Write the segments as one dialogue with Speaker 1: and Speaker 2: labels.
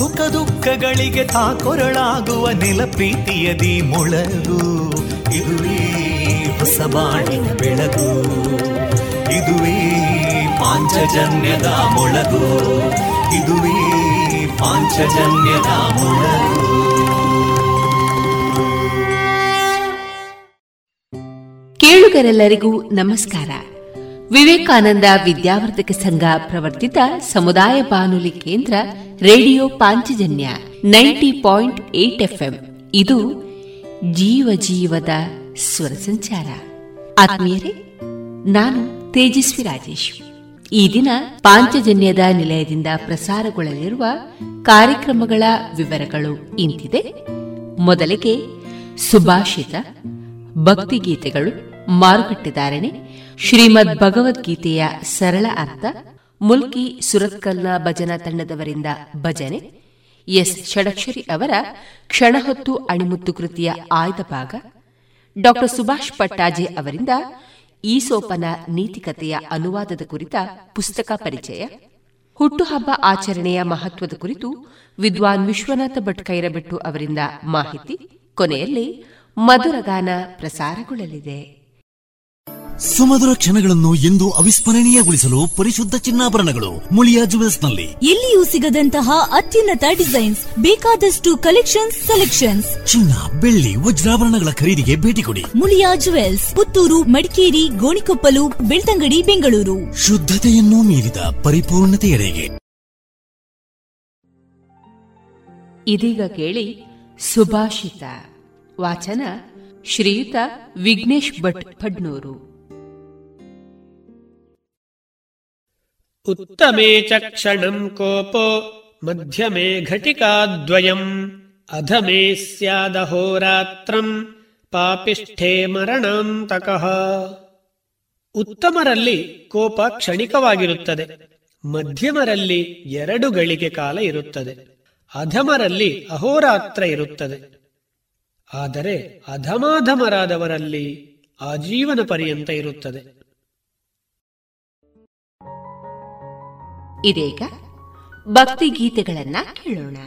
Speaker 1: ಸುಖ ದುಃಖಗಳಿಗೆ ತಾಕೊರಳಾಗುವ ನಿಲಪೀತಿಯದಿ ಮೊಳಗು. ಇದುವೇ ಹೊಸ ಬಾಳಿನ ಬೆಳಗು. ಇದುವೇ ಪಾಂಚಜನ್ಯದ ಮೊಳಗು. ಇದುವೇ ಪಾಂಚಜನ್ಯದ ಮೊಳಗು.
Speaker 2: ಕೇಳುಗರೆಲ್ಲರಿಗೂ ನಮಸ್ಕಾರ. ವಿವೇಕಾನಂದ ವಿದ್ಯಾವರ್ಧಕ ಸಂಘ ಪ್ರವರ್ತಿತ ಸಮುದಾಯ ಬಾನುಲಿ ಕೇಂದ್ರ radio Panchajanya ninety point eight FM. ಇದು ಜೀವ ಜೀವದ ಸ್ವರ ಸಂಚಾರ. ಆತ್ಮೀಯರೇ, ನಾನು ತೇಜಸ್ವಿ ರಾಜೇಶ್. ಈ ದಿನ ಪಾಂಚಜನ್ಯದ ನಿಲಯದಿಂದ ಪ್ರಸಾರಗೊಳ್ಳಲಿರುವ ಕಾರ್ಯಕ್ರಮಗಳ ವಿವರಗಳು ಇಂತಿದೆ. ಮೊದಲಿಗೆ ಸುಭಾಷಿತ, ಭಕ್ತಿಗೀತೆಗಳು ಮಾರುಕಟ್ಟೆದಾರಣೆ ಶ್ರೀಮದ್ ಭಗವದ್ಗೀತೆಯ ಸರಳ ಅರ್ಥ, ಮುಲ್ಕಿ ಸುರತ್ಕಲ್ನ ಭಜನಾ ತಂಡದವರಿಂದ ಭಜನೆ, ಎಸ್ ಷಡಕ್ಷರಿ ಅವರ ಕ್ಷಣಹೊತ್ತು ಅಣಿಮುತ್ತು ಕೃತಿಯ ಆಯ್ದ ಭಾಗ ಡಾ ಸುಭಾಷ್ ಪಟ್ಟಾಜೆ ಅವರಿಂದ ಈಸೋಪನ ಸೋಪನ ನೀತಿಕತೆಯ ಅನುವಾದದ ಕುರಿತ ಪುಸ್ತಕ ಪರಿಚಯ, ಹುಟ್ಟುಹಬ್ಬ ಆಚರಣೆಯ ಮಹತ್ವದ ಕುರಿತು ವಿದ್ವಾನ್ ವಿಶ್ವನಾಥ ಭಟ್ ಕೈರಬೆಟ್ಟು ಅವರಿಂದ ಮಾಹಿತಿ, ಕೊನೆಯಲ್ಲಿ ಮಧುರಗಾನ ಪ್ರಸಾರಗೊಳ್ಳಲಿದೆ.
Speaker 3: ಸುಮಧುರ ಕ್ಷಣಗಳನ್ನು ಎಂದು ಅವಿಸ್ಮರಣೀಯಗೊಳಿಸಲು ಪರಿಶುದ್ಧ ಚಿನ್ನಾಭರಣಗಳು ಮುಳಿಯಾ ಜುವೆಲ್ಸ್ನಲ್ಲಿ
Speaker 4: ಎಲ್ಲಿಯೂ ಸಿಗದಂತಹ ಅತ್ಯುನ್ನತ ಡಿಸೈನ್ಸ್ ಬೇಕಾದಷ್ಟು ಕಲೆಕ್ಷನ್ಸ್ ಸೆಲೆಕ್ಷನ್ಸ್.
Speaker 3: ಚಿನ್ನ ಬೆಳ್ಳಿ ವಜ್ರಾಭರಣಗಳ ಖರೀದಿಗೆ ಭೇಟಿ ಕೊಡಿ.
Speaker 4: ಮುಳಿಯಾ ಜುವೆಲ್ಸ್ ಪುತ್ತೂರು ಮಡಿಕೇರಿ ಗೋಣಿಕೊಪ್ಪಲು ಬೆಳ್ತಂಗಡಿ ಬೆಂಗಳೂರು.
Speaker 3: ಶುದ್ಧತೆಯನ್ನು ಮೀರಿದ ಪರಿಪೂರ್ಣತೆಯೆಡೆಗೆ.
Speaker 2: ಇದೀಗ ಕೇಳಿ ಸುಭಾಷಿತ. ವಾಚನ ಶ್ರೀಯುತ ವಿಘ್ನೇಶ್ ಭಟ್ ಫಡ್ನೂರು
Speaker 5: उत्तमे च क्षणम् कोपो मध्यमे घटिकाद्वयम् अधमे स्यादहोरात्रम् ಪಾಪಿಷ್ಠೇ ಮರಣಾಂತಕಃ ಉತ್ತಮರಲ್ಲಿ ಕೋಪ ಕ್ಷಣಿಕವಾಗಿರುತ್ತದೆ ಮಧ್ಯಮರಲ್ಲಿ ಎರಡು ಗಳಿಗೆ ಕಾಲ ಇರುತ್ತದೆ ಅಧಮರಲ್ಲಿ ಅಹೋರಾತ್ರ ಇರುತ್ತದೆ ಆದರೆ ಅಧಮಾಧಮರಾದವರಲ್ಲಿ ಆಜೀವನ ಪರ್ಯಂತ ಇರುತ್ತದೆ
Speaker 2: ಇದೀಗ ಭಕ್ತಿ ಗೀತೆಗಳನ್ನ ಕೇಳೋಣ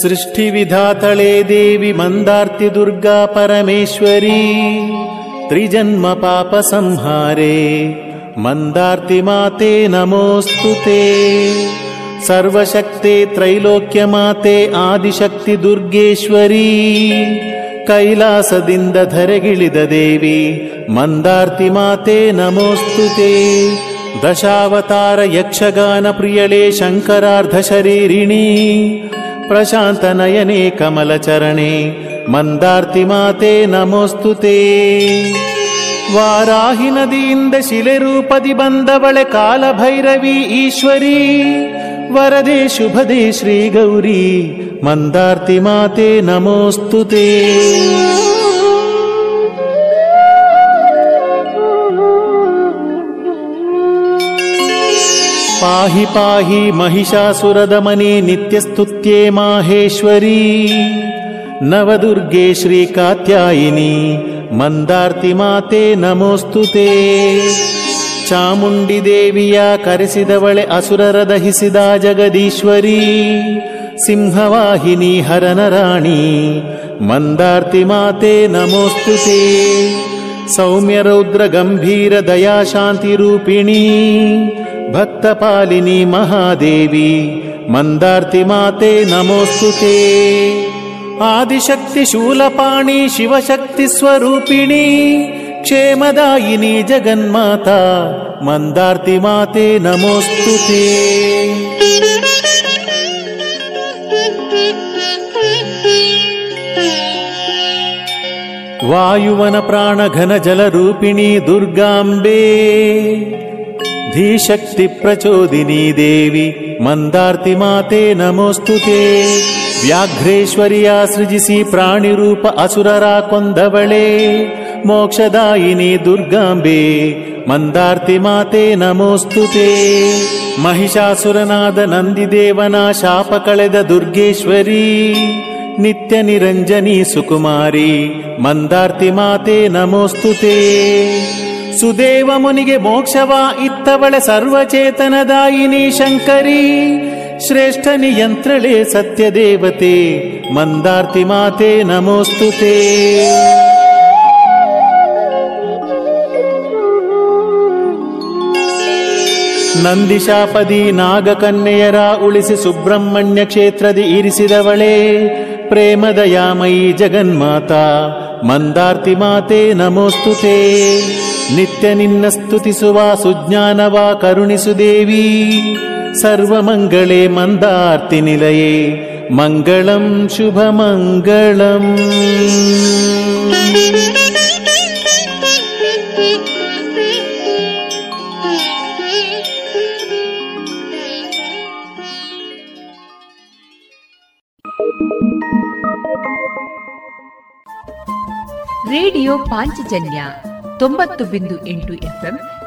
Speaker 6: सृष्टिविधातळे देवि मन्दार्ति दुर्गा परमेश्वरी त्रिजन्म पापसंहारे मन्दार्तिमाते नमोऽस्तु ते। सर्वशक्ते त्रैलोक्यमाते आदिशक्ति दुर्गेश्वरी कैलासदिन्द धरगिळिद देवी मन्दार्ति नमोऽस्तु ते। दशावतार यक्षगानप्रियळे शङ्करार्धशरीरिणी प्रशान्तनयने कमलचरणे मन्दार्ति माते नमोऽस्तु ते ವಾರಾಹಿ ನದಿಯಿಂದ ಶಿಲೆ ರೂಪದಿ ಬಂದವಳೆ ಕಾಲಭೈರವಿ ಈಶ್ವರಿ ವರದೆ ಶುಭದೆ ಶ್ರೀ ಗೌರಿ ಮಂದಾರ್ತಿ ಮಾತೆ ನಮೋಸ್ತುತೆ ಪಾಹಿ ಪಾಹಿ ಮಹಿಷಾಸುರದಮನೆ ನಿತ್ಯಸ್ತುತ್ಯೆ ಮಾಹೇಶ್ವರಿ ನವದುರ್ಗೆ ಶ್ರೀ ಕಾತ್ಯಾಯಿನಿ ಮಂದಾರ್ತಿ ಮಾತೆ ನಮೋಸ್ತು ತೇ ಚಾಮುಂಡಿ ದೇವಿಯ ಕರೆಸಿದವಳೆ ಅಸುರರ ದಹಿಸಿದ ಜಗದೀಶ್ವರಿ ಸಿಂಹವಾಹಿನಿ ಹರನರಾಣಿ ಮಂದಾರ್ತಿ ಮಾತೆ ನಮೋಸ್ತು ತೇ ಸೌಮ್ಯ ರೌದ್ರ ಗಂಭೀರ ದಯಾ ಶಾಂತಿ ರೂಪಿಣಿ ಭಕ್ತಪಾಲಿನಿ ಮಹಾದೇವಿ ಮಂದಾರ್ತಿ ಮಾತೆ ನಮೋಸ್ತು ತೇ आदिशक्तिशूलपाणि शूलपाणि क्षेमदायिनी जगन्माता मन्दार्तिमाते नमोऽस्तु ते। वायुवनप्राणघनजलरूपिणी दुर्गाम्बे धीशक्तिप्रचोदिनी देवि मन्दार्ति माते नमोस्तु ते। ವ್ಯಾಘ್ರೇಶ್ವರಿಯ ಸೃಜಿಸಿ ಪ್ರಾಣಿ ರೂಪ ಅಸುರರ ಕೊಂದವಳೆ, ಮೋಕ್ಷದಾಯಿನಿ ದುರ್ಗಾಂಬೆ, ಮಂದಾರ್ತಿ ಮಾತೆ ನಮೋಸ್ತುತೆ. ಮಹಿಷಾಸುರನಾದ ನಂದಿದೇವನ ಶಾಪ ಕಳೆದ ದುರ್ಗೇಶ್ವರಿ, ನಿತ್ಯ ನಿರಂಜನಿ ಸುಕುಮಾರಿ, ಮಂದಾರ್ತಿ ಮಾತೆ ನಮೋಸ್ತುತೆ. ಸುದೇವ ಮುನಿಗೆ ಮೋಕ್ಷವಾ ಇತ್ತವಳೆ ಸರ್ವಚೇತನದಾಯಿನಿ ಶಂಕರಿ ಶ್ರೇಷ್ಠ ನಿಯಂತ್ರಳೆ ಸತ್ಯ ದೇವತೆ ಮಂದಾರ್ತಿ ಮಾತೆ ನಮೋಸ್ತುತೆ ನಂದಿಶಾಪದಿ ನಾಗಕನ್ಯೆಯರ ಉಳಿಸಿ ಸುಬ್ರಹ್ಮಣ್ಯ ಕ್ಷೇತ್ರದಿ ಇರಿಸಿದವಳೆ. ಪ್ರೇಮದಯಾಮಯಿ ಜಗನ್ಮಾತಾ. ಮಂದಾರ್ತಿ ಮಾತೆ ನಮೋಸ್ತುತೆ ನಿತ್ಯ ನಿನ್ನ ಸ್ತುತಿಸುವ ಸುಜ್ಞಾನವ ಕರುಣಿಸು ದೇವಿ. ಸರ್ವಮಂಗಳೇ ಮಂದಾರ್ತಿ ನಿಲಯೇ ಮಂಗಳಂ ಶುಭ ಮಂಗಳಂ
Speaker 7: ರೇಡಿಯೋ ಪಾಂಚಜನ್ಯ ತೊಂಬತ್ತು ಬಿಂದು ಎಂಟು ಎಫ್ಎಂ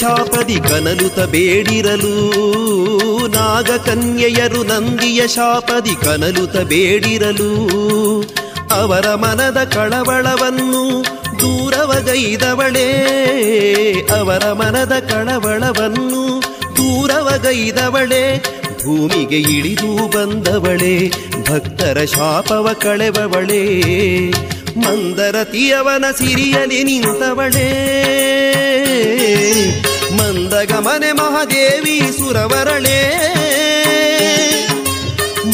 Speaker 8: ಶಾಪದಿ ಕನಲುತ ಬೇಡಿರಲು. ನಾಗಕನ್ಯೆಯರು ನಂದಿಯ ಶಾಪದಿ ಕನಲುತ ಬೇಡಿರಲು. ಅವರ ಮನದ ಕಳವಳವನ್ನು ದೂರವಗೈದವಳೇ. ಅವರ ಮನದ ಕಳವಳವನ್ನು ದೂರವಗೈದವಳೇ. ಭೂಮಿಗೆ ಇಳಿದು ಬಂದವಳೇ, ಭಕ್ತರ ಶಾಪವ ಕಳೆವವಳೇ. ಮಂದರತಿಯವನ ಸಿರಿಯಲಿ ನಿಂತವಳೇ. ಮಂದಗಮನೆ ಮಹಾದೇವಿ ಸುರವರಳೇ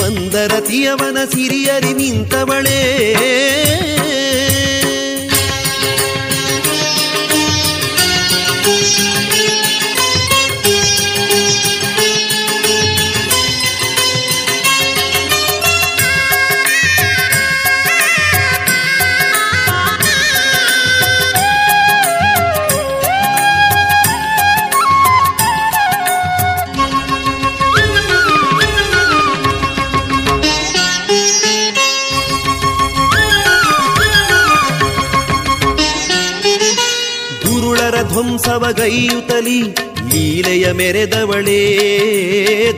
Speaker 8: ಮಂದರತಿಯವನ ಸಿರಿಯರಿ ನಿಂತವಳೇ. ಧ್ವಂಸವಗೈಯುತ್ತಲಿ ಲೀಲೆಯ ಮೆರೆದವಳೇ.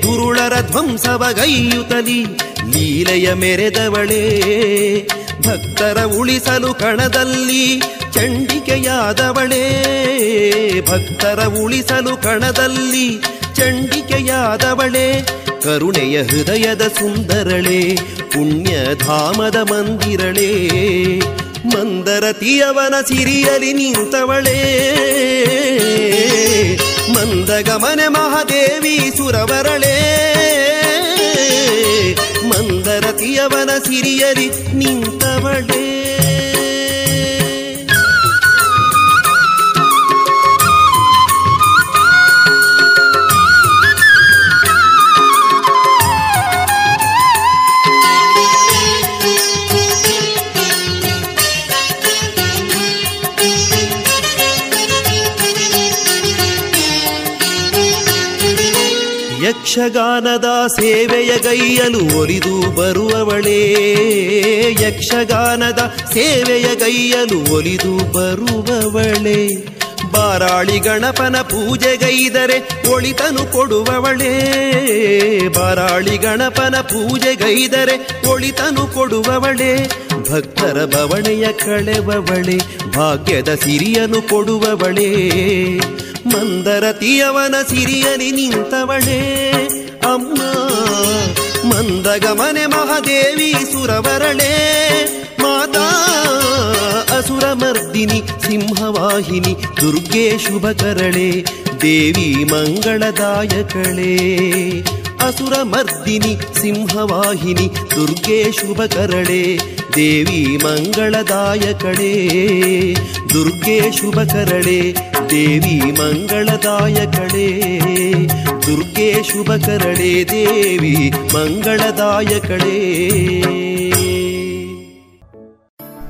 Speaker 8: ದುರುಳರ ಧ್ವಂಸವಗೈಯುತಲಿ, ಲೀಲೆಯ ಮೆರೆದವಳೇ. ಭಕ್ತರ ಉಳಿಸಲು ಕಣದಲ್ಲಿ ಚಂಡಿಕೆಯಾದವಳೇ. ಭಕ್ತರ ಉಳಿಸಲು ಕಣದಲ್ಲಿ ಚಂಡಿಕೆಯಾದವಳೇ. ಕರುಣೆಯ ಹೃದಯದ ಸುಂದರಳೆ, ಪುಣ್ಯಧಾಮದ ಮಂದಿರಳೇ. ಮಂದರತಿಯವನ ಸಿರಿಯಲಿ ನಿಂತವಳೇ. ಮಂದಗಮನೆ ಮಹಾದೇವಿ ಸುರವರಳೇ. ಮಂದರತಿಯವನ ಸಿರಿಯಲಿ ನಿಂತವಳೇ. ಯಕ್ಷಗಾನದ ಸೇವೆಯ ಗೈಯಲು ಒಲಿದು ಬರುವವಳೇ. ಯಕ್ಷಗಾನದ ಸೇವೆಯ ಗೈಯಲು ಒಲಿದು ಬರುವವಳೇ. ಬಾರಾಳಿ ಗಣಪನ ಪೂಜೆಗೈದರೆ ಒಳಿತನು ಕೊಡುವವಳೇ. ಬಾರಾಳಿ ಗಣಪನ ಪೂಜೆಗೈದರೆ ಒಳಿತನು ಕೊಡುವವಳೇ. ಭಕ್ತರ ಬವಣೆಯ ಕಳೆವವಳೆ, ಭಾಗ್ಯದ ಸಿರಿಯನು ಕೊಡುವವಳೇ. ಮಂದರತಿಯವನ ಸಿರಿಯಲಿ ನಿಂತವಳೇ. ಅಮ್ಮ ಮಂದಗಮನೆ ಮಹಾದೇವಿ ಸುರವರಳೇ. ಮಾತಾ ಅಸುರಮರ್ದಿನಿ ಸಿಂಹವಾಹಿನಿ ದುರ್ಗೆ ಶುಭಕರಳೆ. ದೇವಿ ಮಂಗಳದಾಯಕಳೇ. ಅಸುರಮರ್ದಿನಿ ಸಿಂಹವಾಹಿನಿ ದುರ್ಗೆ ಶುಭಕರಳೆ ದೇವಿ ಮಂಗಳದಾಯಕಳೇ ದುರ್ಗೆ ಶುಭಕರಳೆ ದೇವಿ ಮಂಗಳದಾಯಕಳೇ ದುರ್ಗೆ ಶುಭಕರಳೆ ದೇವಿ ಮಂಗಳದಾಯಕಳೇ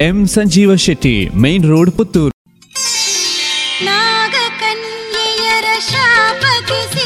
Speaker 9: M Sanjeeva Shetty Main Road Puttur.
Speaker 10: ನಾಗಕನ್ಯೆಯರ ಶಾಪಕ್ಕೆ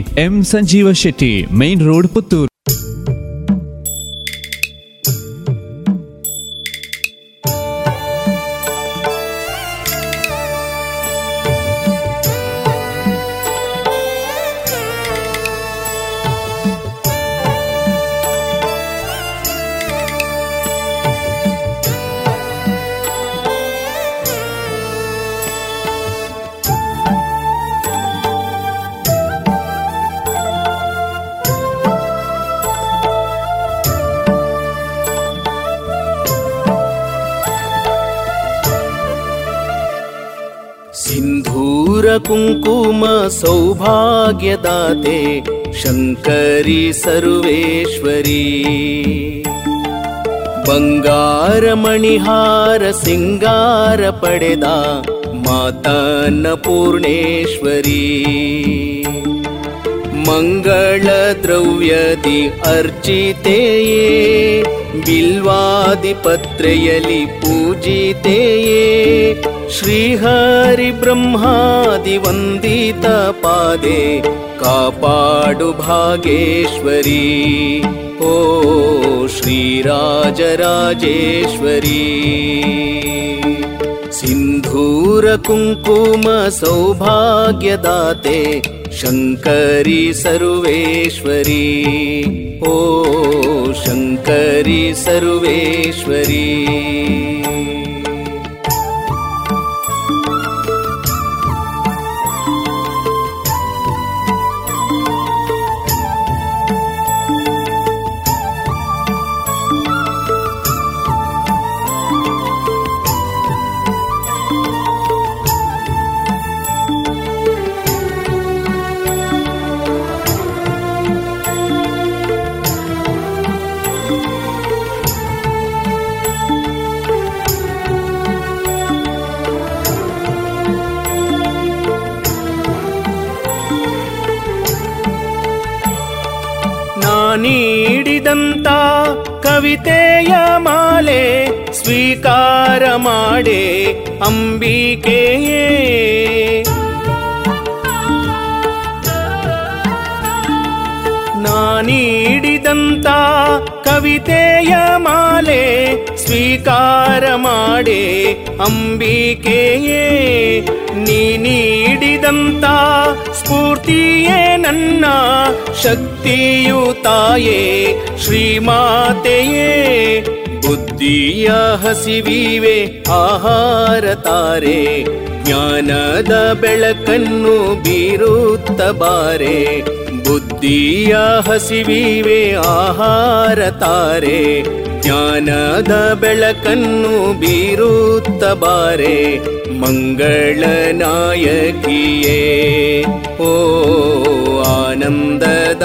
Speaker 11: M Sanjeeva Shetty main road Puttur सौभाग्यदाते शङ्करी सर्वेश्वरी। बङ्गारमणिहार सिङ्गार पडेदा माता न पूर्णेश्वरी मङ्गल द्रव्यति अर्चिते बिल्वादिपत्रयलि पूजिते ये श्रीहरिब्रह्मादिवन्दितपादे कापाडुभागेश्वरी ओ श्रीराजराजेश्वरी। सिन्धूरकुङ्कुमसौभाग्यदाते शङ्करी सर्वेश्वरी। ओ शङ्करी सर्वेश्वरी। ಕವಿತೆಯ ಮಾಲೆ ಸ್ವೀಕಾರ ಮಾಡೆ ಅಂಬಿಕೆಯೇ. ನಾನೀಡಿದಂತ ಕವಿತೆಯ ಮಾಲೆ ಸ್ವೀಕಾರ ಮಾಡೆ ಅಂಬಿಕೆಯೇ. ನೀಡಿದಂತ ಸ್ಫೂರ್ತಿಯೇ ನನ್ನ ಶಕ್ತಿಯು ತಾಯೇ ಶ್ರೀಮಾತೆಯೇ ಬುದ್ಧಿಯ ಹಸಿವಿವೆ ಆಹಾರ ತಾರೆ ಜ್ಞಾನದ ಬೆಳಕನ್ನು ಬೀರುತ್ತ ಬಾರೆ, ಬುದ್ಧಿಯ ಹಸಿವಿವೆ ಆಹಾರ ತಾರೆ, ಜ್ಞಾನದ ಬೆಳಕನ್ನು ಬೀರುತ್ತ ಬಾರೆ, ಮಂಗಳ ನಾಯಕಿಯೇ, ಓ ಆನಂದದಾಯಕಿಯೇ.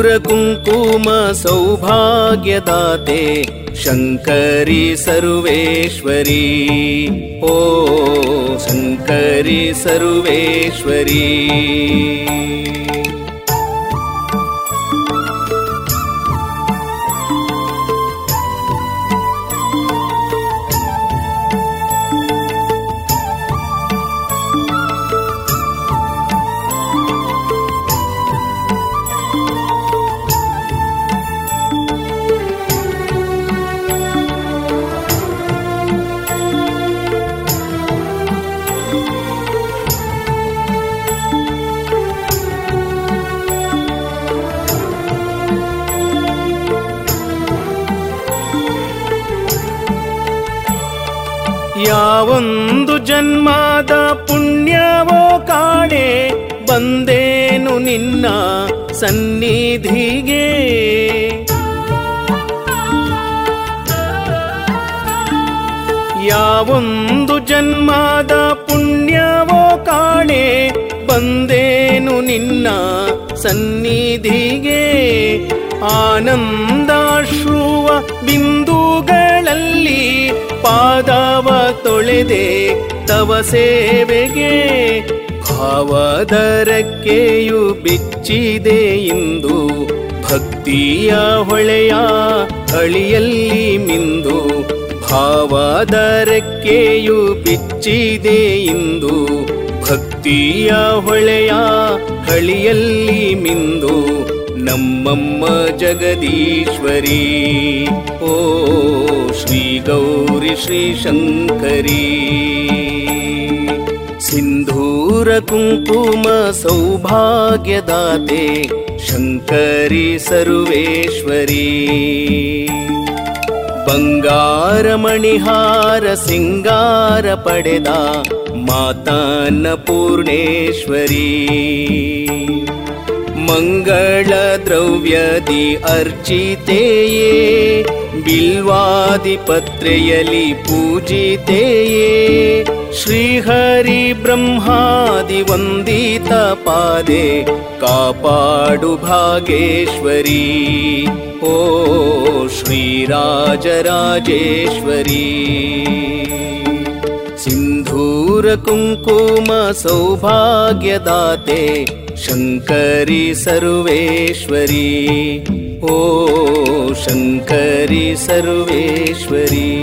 Speaker 11: रकुङ्कुमसौभाग्यदा सौभाग्यदाते शङ्करि सर्वेश्वरी। ओ शङ्करि सर्वेश्वरी। ಯಾವೊಂದು ಜನ್ಮದ ಪುಣ್ಯವೋ ಕಾಣೆ, ಬಂದೇನು ನಿನ್ನ ಸನ್ನಿಧಿಗೆ. ಯಾವೊಂದು ಜನ್ಮದ ಪುಣ್ಯವೋ ಕಾಣೆ, ಬಂದೇನು ನಿನ್ನ ಸನ್ನಿಧಿಗೆ. ಆನಂದಾಶ್ರುವ ಬಿಂದುಗಳಲ್ಲಿ ಪಾದವ ತೊಳೆದೆ ತವ ಸೇವೆಗೆ ಭಾವದರಕ್ಕೆಯು ಬಿಚ್ಚಿದೆ ಇಂದು. ಭಕ್ತಿಯ ಹೊಳೆಯ ಅಳಿಯಲ್ಲಿ ಮಿಂದು ಭಾವದರಕ್ಕೆಯು ಬಿಚ್ಚಿದೆ ಇಂದು. ಭಕ್ತಿಯ ಹೊಳೆಯ ಹಳಿಯಲ್ಲಿ ಮಿಂದು ನಮ್ಮಮ್ಮ ಜಗದೀಶ್ವರಿ. ಓ श्रीगौरि श्रीशङ्करी सिन्धूरकुङ्कुम सौभाग्यदाते शङ्करी सर्वेश्वरी। बङ्गारमणिहार सिङ्गार पडेदा माता न पूर्णेश्वरी मङ्गलद्रव्यदि अर्चिते ये ल्वादिपत्रयलि पूजिते ये श्रीहरिब्रह्मादिवन्दितपादे कापाडुभागेश्वरी। ओ श्रीराजराजेश्वरी। सिन्धूरकुङ्कुमसौभाग्यदाते शङ्करि सर्वेश्वरी। ओ शङ्करि सर्वेश्वरी।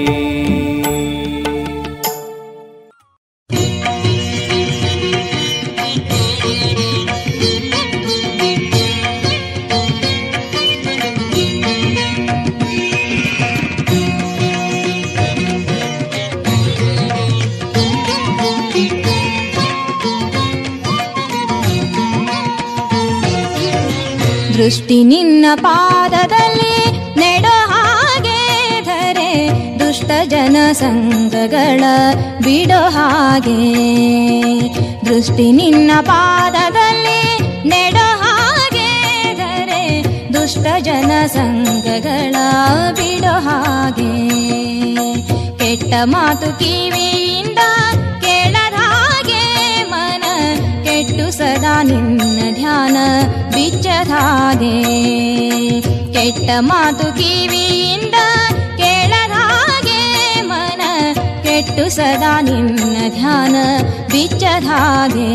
Speaker 12: ದೃಷ್ಟಿ ನಿನ್ನ ಪಾದದಲ್ಲಿ ನೆಡೋ ಹಾಗೆ ಧರೆ, ದುಷ್ಟ ಜನ ಸಂಘಗಳ ಬಿಡೋ ಹಾಗೆ. ದೃಷ್ಟಿ ನಿನ್ನ ಪಾದದಲ್ಲಿ ನೆಡೋ ಹಾಗೆ ಧರೆ, ದುಷ್ಟ ಜನ ಸಂಘಗಳ ಬಿಡೋ ಹಾಗೆ. ಕೆಟ್ಟ ಮಾತು ಕಿವಿಯಿಂದ ಸದಾ ನಿನ್ನ ಧ್ಯಾನ ಬಿಚ್ಚದಾದೆ ಕೆಟ್ಟ ಮಾತು ಕಿವಿಯಿಂದ ಕೇಳದಾಗೆ ಮನ. ಕೆಟ್ಟು ಸದಾ ನಿನ್ನ ಧ್ಯಾನ ಬಿಚ್ಚದಾದೆ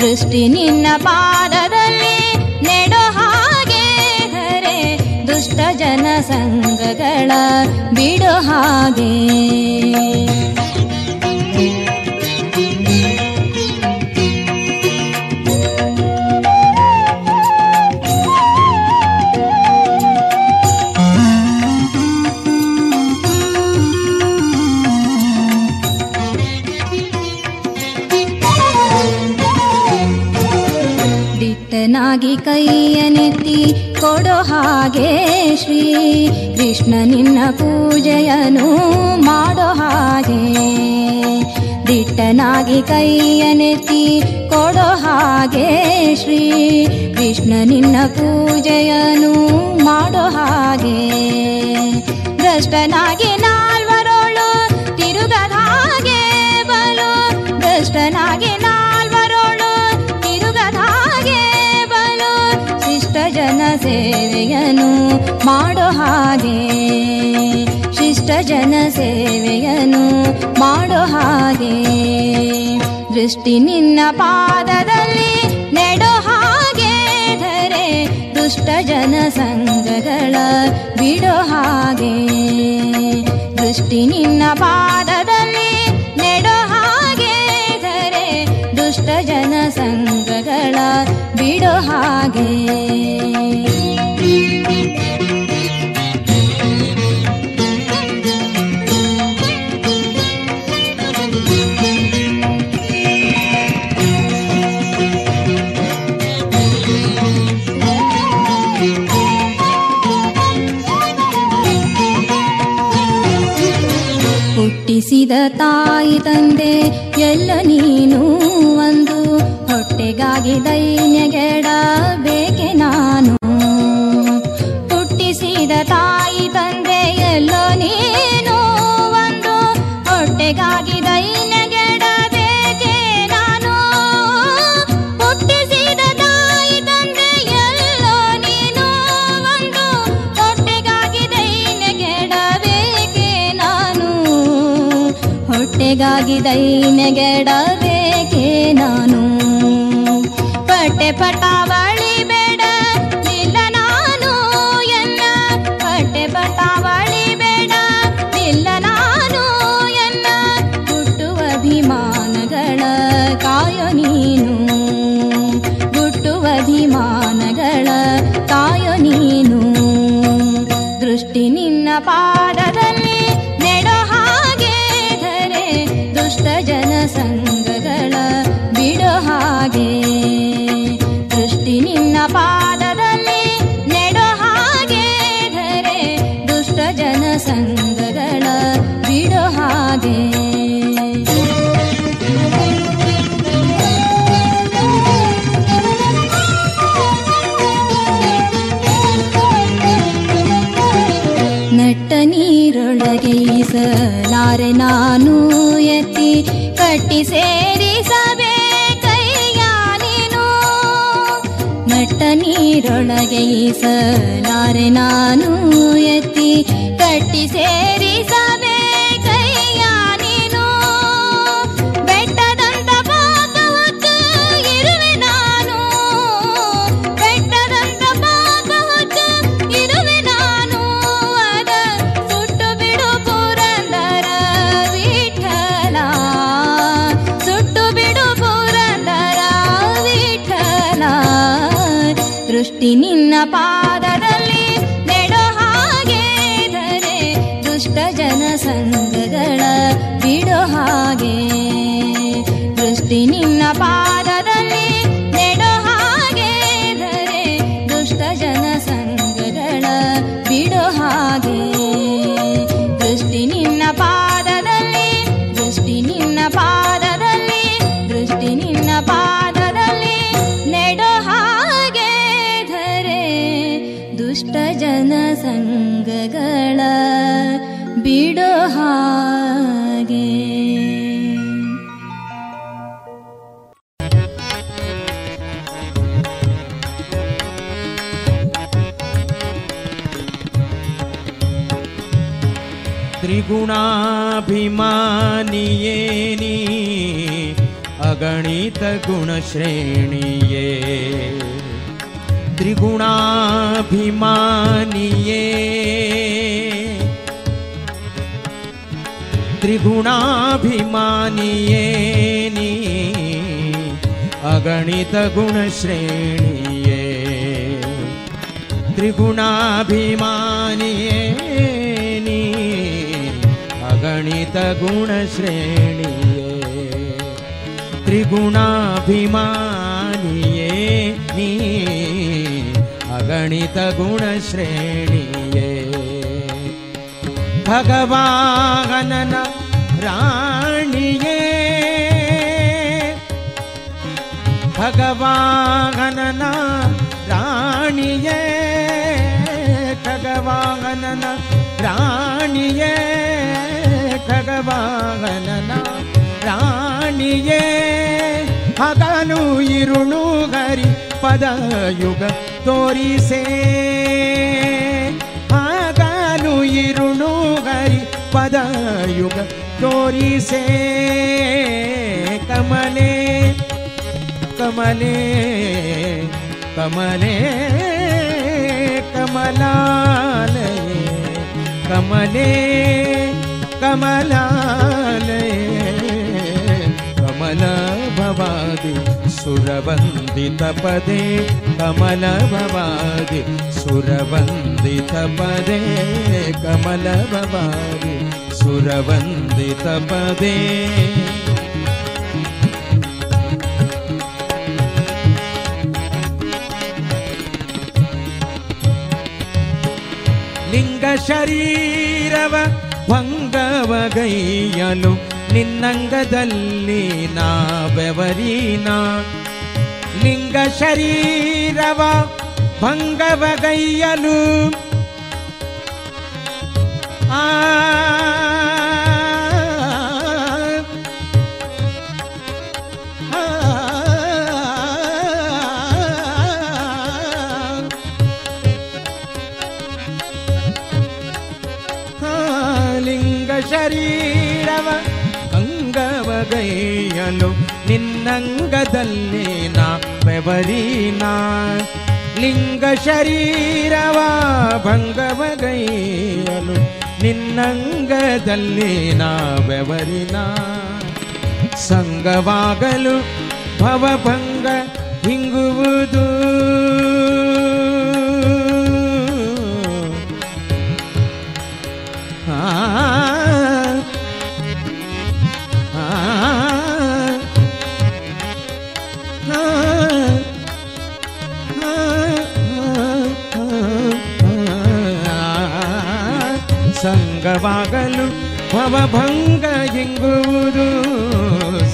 Speaker 12: ದೃಷ್ಟಿ ನಿನ್ನ ಪಾದದಲ್ಲಿ ನೆಡೋ ಹಾಗೆ ಧರೆ. ದುಷ್ಟ ಜನ ಸಂಘಗಳ ಬಿಡೋ ಹಾಗೆ. ದಿಟ್ಟನಾಗಿ ಕೈಯನೆತ್ತಿ ಕೊಡೋ ಹಾಗೆ ಶ್ರೀ ಕೃಷ್ಣ ನಿನ್ನ ಪೂಜೆಯನು ಮಾಡೋ ಹಾಗೆ. ದಿಟ್ಟನಾಗಿ ಕೈಯನೆತ್ತಿ ಕೊಡೋ ಹಾಗೆ ಶ್ರೀ ಕೃಷ್ಣ ನಿನ್ನ ಪೂಜೆಯನು ಮಾಡೋ ಹಾಗೆ. ಭ್ರಷ್ಟನಾಗಿ ನಾಲ್ವರೋಳು ತಿರುಗದ ಹಾಗೆ ಬಲು ಭ್ರಷ್ಟನಾಗಿ ನಾಲ್ವರೋಳು ಸೇವೆಯನು ಮಾಡೋ ಹಾಗೆ. ಶಿಷ್ಟ ಜನ ಸೇವೆಯನು ಮಾಡೋ ಹಾಗೆ. ದೃಷ್ಟಿ ನಿನ್ನ ಪಾದದಲ್ಲಿ ನೆಡೋ ಹಾಗೆ ಧರೆ. ದುಷ್ಟ ಜನ ಸಂಘಗಳ ಬಿಡೋ ಹಾಗೆ. ದೃಷ್ಟಿ ನಿನ್ನ ಪಾದದಲ್ಲಿ ನೆಡೋ ಹಾಗೆ ಧರೆ. ದುಷ್ಟ ಜನ ಸಂಘಗಳ ಬಿಡೋ ಹಾಗೆ. ಎಲ್ಲ ಹೊಟ್ಟೆಗಾಗಿ ದೈನೆಗೆಡಬೇಕೆ ನಾನು. ಪಟ್ಟೆ ಪಟಾವಳಿ ನೀರೊಳಗೆ ಈಸಲಾರೆ ನಾನು ಎತ್ತಿ ಕಟ್ಟಿ ಸೇರಿಸಬೇಕಯ್ಯ मानि अगणितगुणश्रेणि
Speaker 13: त्रिगुणाभिमानिये। त्रिगुणाभिमानियेनि अगणितगुणश्रेणीये। त्रिगुणाभिमानिये। गणित गुण श्रेणी त्रिगुणाभिमानिये नी अगणित गुण श्रेणिये। भगवान राणिये भगवान राणिये भगवान राणिये। ಖಗವಾನನ ರಾಣಿಯೇ ಹಗಲು ಇರುಳು ಗರಿ ಪದಯುಗ ತೋರಿಸೇ ಹಗಲು ಇರುಳು ಗರಿ ಪದಯುಗ ತೋರಿಸೇ ಕಮಲೆ ಕಮಲೆ ಕಮಲೆ ಕಮಲಾಲಯೇ ಕಮಲೆ ಕಮಲಾಲಯೇ ಕಮಲ ಭವಾದಿ ಸುರವಂದಿತ ಪದೇ ಕಮಲ ಭವಾದಿ ಸುರವಂದಿತ ಭಂಗವಗೈಯಲು ನಿನ್ನಂಗದಲ್ಲಿ ನಾವೆವರೀನ? ಲಿಂಗ ಶರೀರವ ಭಂಗವಗೈಯಲು ಆ ಭಂಗವಗೈಯಲು ನಿನ್ನಂಗದಲ್ಲಿ ನಾ ಬೆವರಿನ? ಲಿಂಗ ಶರೀರವ ಭಂಗವಗೈಯಲು ನಿನ್ನಂಗದಲ್ಲಿ ನಾ ಬೆವರಿನ? ಸಂಗವಾಗಲು ಭವಭಂಗ ಹಿಂಗುವುದು ಸಂಗವಾಗಲು ಭವಭಂಗ ಎಂಗುವುದು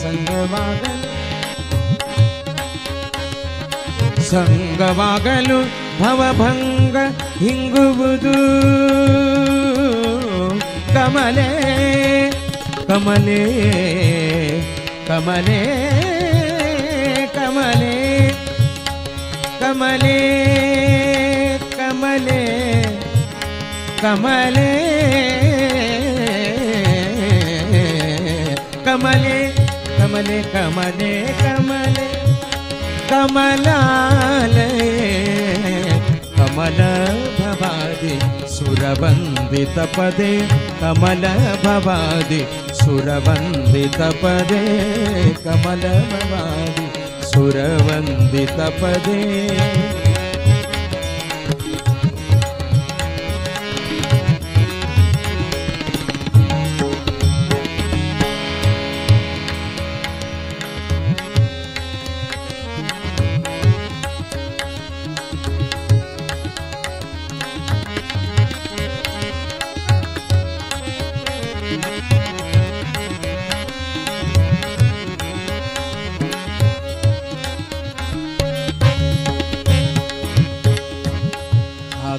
Speaker 13: ಸಂಗವಾಗಲು ಸಂಗವಾಗಲು ಭವಭಂಗ ಹಿಂಗುವುದು ಕಮಲೆ ಕಮಲೆ ಕಮಲೆ ಕಮಲೆ ಕಮಲೆ ಕಮಲೆ ಕಮಲೆ कमले कमले कमले कमले कमलालये कमल भवादि सुरवन्दितपदे कमल भवादि सुरवन्दितपदे कमल भवादि सुरवन्दितपदे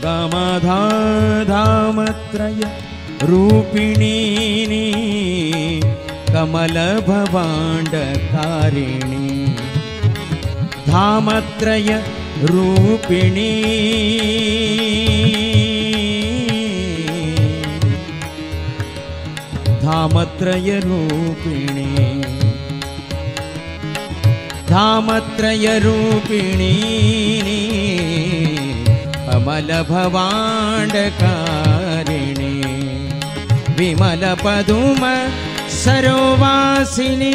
Speaker 13: कमधामत्रय रूपिणीनि कमलभवाण्डकारिणि धामत्रय रूपिणी। धामत्रय रूपिणी। धामत्रय रूपिणी कमलभवाण्डकारिणी विमलपदुम सरोवासिनी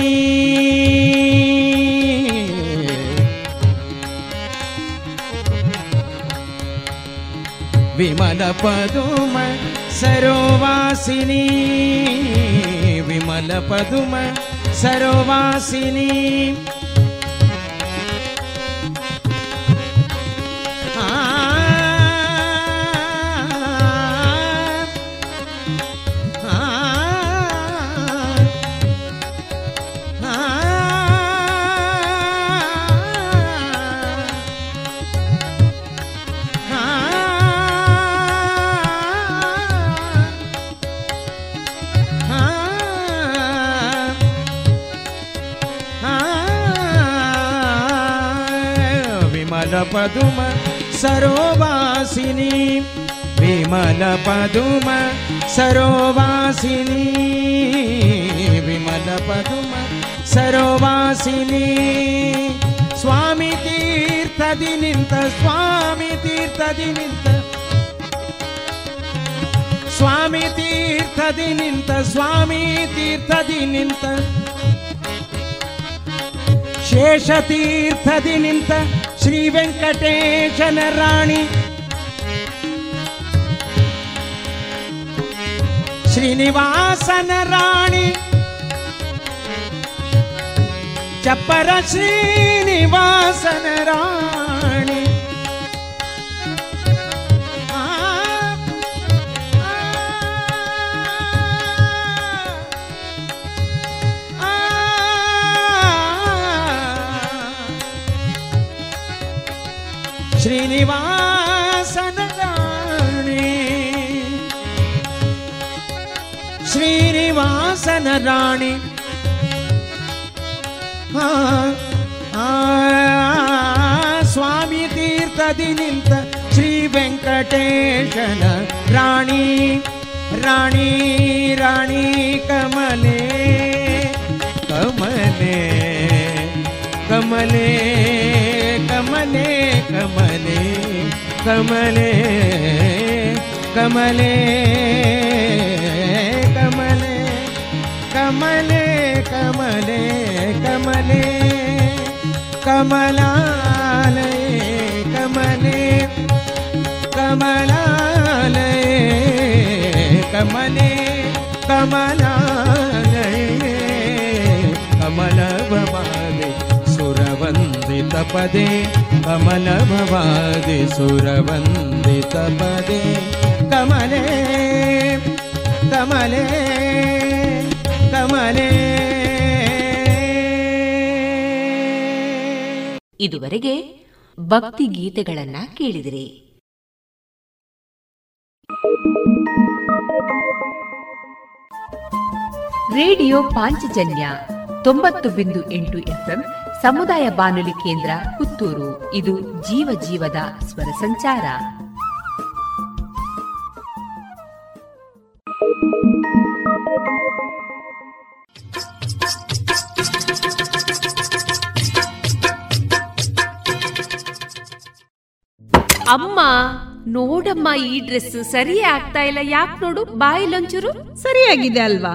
Speaker 13: विमलपदुम सरोवासिनी विमलपदुम सरोवासिनी पदुम सरोवासिनी। विमल पदुम सरोवासिनी। विमल पदुम सरोवासिनी। स्वामी तीर्थ निन्त स्वामी तीर्थ निन्त स्वामी तीर्थ निन्त स्वामी तीर्थ तीर्थदि शेष तीर्थ निन्त ಶ್ರೀ ವೆಂಕಟೇಶನ ರಾಣಿ ಶ್ರೀನಿವಾಸನ ರಾಣಿ ಚಪ್ಪರ ಶ್ರೀನಿವಾಸನ ರಾಣಿ श्रीनिवासन राणी। श्रीनिवासन राणी। स्वामी तीर्थ दिन श्री वेंकटेशन राणी राणी राणी कमले कमले कमले कमले कमले। कमले कमले कमले कमले कमले कमले कमलाले कमले कमलाल कमले कमलाले कमलमा ಸುರವಂದಿತ ಪದೇ ಕಮಲ ಸುರ ಸುರವಂದಿತ ಪದೇ. ಕಮಲೆ ಕಮಲೆ ಕಮಲೆ.
Speaker 7: ಇದುವರೆಗೆ ಭಕ್ತಿ ಗೀತೆಗಳನ್ನ ಕೇಳಿದಿರಿ. ರೇಡಿಯೋ ಪಾಂಚಜನ್ಯ ತೊಂಬತ್ತು ಬಿಂದು ಎಂಟು ಎಫ್ಎಂ ಸಮುದಾಯ ಬಾನುಲಿ ಕೇಂದ್ರ ಪುತ್ತೂರು. ಇದು ಜೀವ ಜೀವದ ಸ್ವರ ಸಂಚಾರ.
Speaker 14: ಅಮ್ಮ, ನೋಡಮ್ಮ, ಈ ಡ್ರೆಸ್ ಸರಿಯೇ ಆಗ್ತಾ ಇಲ್ಲ. ಯಾಕೆ ನೋಡು ಬಾಯಿಲೊಂಚೂರು
Speaker 15: ಸರಿಯಾಗಿದೆ ಅಲ್ವಾ?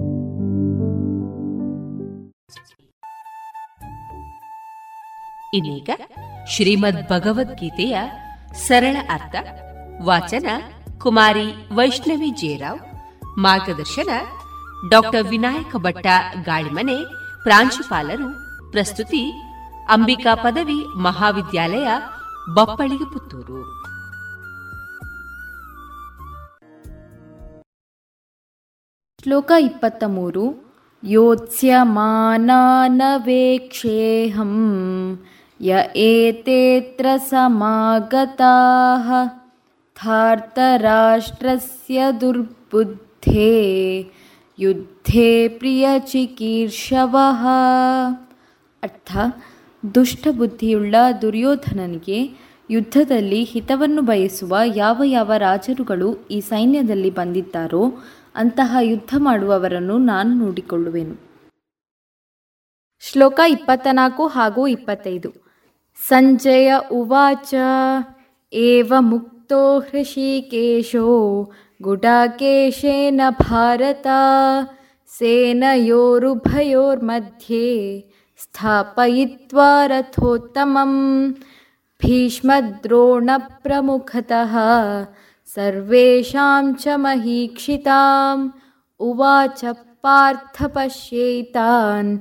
Speaker 7: ಇನ್ನೀಗ ಶ್ರೀಮದ್ ಭಗವದ್ಗೀತೆಯ ಸರಳ ಅರ್ಥ, ವಾಚನ ಕುಮಾರಿ ವೈಷ್ಣವಿ ಜೇರಾವ್ ಮಾರ್ಗದರ್ಶನ ಡಾಕ್ಟರ್ ವಿನಾಯಕ ಭಟ್ಟ ಗಾಳಿಮನೆ, ಪ್ರಾಂಶುಪಾಲರು, ಪ್ರಸ್ತುತಿ ಅಂಬಿಕಾ ಪದವಿ ಮಹಾವಿದ್ಯಾಲಯ ಬಪ್ಪಳಿಗೆ ಪುತ್ತೂರು
Speaker 16: ಶ್ಲೋಕ ಇಪ್ಪತ್ತ ಮೂರು, ಯೋತ್ಸ್ಯಮಾನಾನವೇಕ್ಷೇಹಂ. ಯ एतेऽत्र समागताः। ಥಾರ್ತರಾಷ್ಟ್ರಸ್ಯ दुर्बुद्धे। युद्धे ಪ್ರಿಯ ಚಿಕೀರ್ಷವಃ ಅರ್ಥ ದುಷ್ಟಬುದ್ಧಿಯುಳ್ಳ ದುರ್ಯೋಧನನಿಗೆ ಯುದ್ಧದಲ್ಲಿ ಹಿತವನ್ನು ಬಯಸುವ ಯಾವ ಯಾವ ರಾಜರುಗಳು ಈ ಸೈನ್ಯದಲ್ಲಿ ಬಂದಿದ್ದಾರೋ ಅಂತಹ ಯುದ್ಧ ಮಾಡುವವರನ್ನು ನಾನು ನೋಡಿಕೊಳ್ಳುವೆನು. ಶ್ಲೋಕ ಇಪ್ಪತ್ತ ಹಾಗೂ ಇಪ್ಪತ್ತೈದು. सञ्जय उवाच। एवमुक्तो हृषी गुडाकेशेन भारत सेनयोरुभयोर्मध्ये स्थापयित्वा रथोत्तमम्। भीष्मद्रोणप्रमुखतः सर्वेषां च महीक्षिताम्। उवाच पार्थ पश्येतान्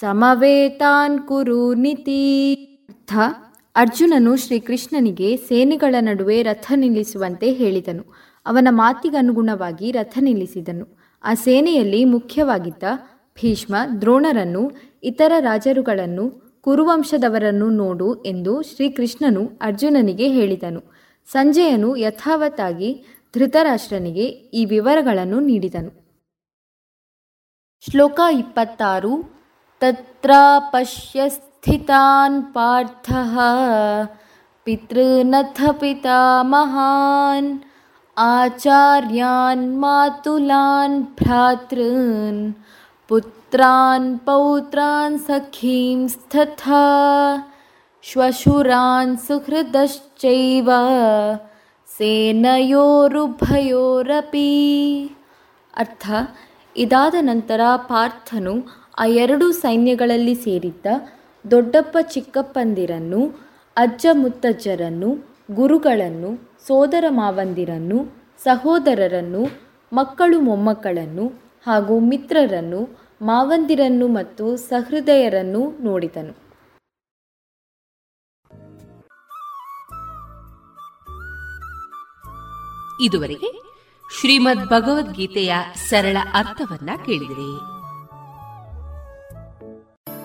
Speaker 16: समवेतान् कुरुनिति ಅರ್ಥ, ಅರ್ಜುನನು ಶ್ರೀಕೃಷ್ಣನಿಗೆ ಸೇನೆಗಳ ನಡುವೆ ರಥ ನಿಲ್ಲಿಸುವಂತೆ ಹೇಳಿದನು. ಅವನ ಮಾತಿಗನುಗುಣವಾಗಿ ರಥ ನಿಲ್ಲಿಸಿದನು. ಆ ಸೇನೆಯಲ್ಲಿ ಮುಖ್ಯವಾಗಿದ್ದ ಭೀಷ್ಮ, ದ್ರೋಣರನ್ನು, ಇತರ ರಾಜರುಗಳನ್ನು, ಕುರುವಂಶದವರನ್ನು ನೋಡು ಎಂದು ಶ್ರೀಕೃಷ್ಣನು ಅರ್ಜುನನಿಗೆ ಹೇಳಿದನು. ಸಂಜಯನು ಯಥಾವತ್ತಾಗಿ ಧೃತರಾಷ್ಟ್ರನಿಗೆ ಈ ವಿವರಗಳನ್ನು ನೀಡಿದನು. ಶ್ಲೋಕ ಇಪ್ಪತ್ತಾರು ತತ್ರ ಪಶ್ಯ ಸ್ಥಿತಾನ್ ಪಾರ್ಥ ಪಿತೃನಥ ಪಿತಾಮಹಾನ್ ಆಚಾರ್ಯಾನ್ ಮಾತುಲಾನ್ ಭ್ರಾತೃನ್ ಪುತ್ರಾನ್ ಪೌತ್ರಾನ್ ಸಖೀಂಸ್ತಥಾ ಶ್ವಶುರಾನ್ ಸುಹೃದಶ್ಚೈವ ಸೇನಯೋರುಭಯೋರಪಿ ಅರ್ಥ ಇದಾದ ನಂತರ ಪಾರ್ಥನು ಆ ಎರಡು ಸೈನ್ಯಗಳಲ್ಲಿ ಸೇರಿದ್ದ ದೊಡ್ಡಪ್ಪ ಚಿಕ್ಕಪ್ಪಂದಿರನ್ನು, ಅಜ್ಜ ಮುತ್ತಜ್ಜರನ್ನು, ಗುರುಗಳನ್ನು, ಸೋದರ ಮಾವಂದಿರನ್ನು, ಸಹೋದರರನ್ನು, ಮಕ್ಕಳು ಮೊಮ್ಮಕ್ಕಳನ್ನು ಹಾಗೂ ಮಿತ್ರರನ್ನು, ಮಾವಂದಿರನ್ನು ಮತ್ತು ಸಹೃದಯರನ್ನು ನೋಡಿದನು.
Speaker 7: ಇದುವರೆಗೆ ಶ್ರೀಮದ್ ಭಗವದ್ಗೀತೆಯ ಸರಳ ಅರ್ಥವನ್ನ ಕೇಳಿದಿರಿ.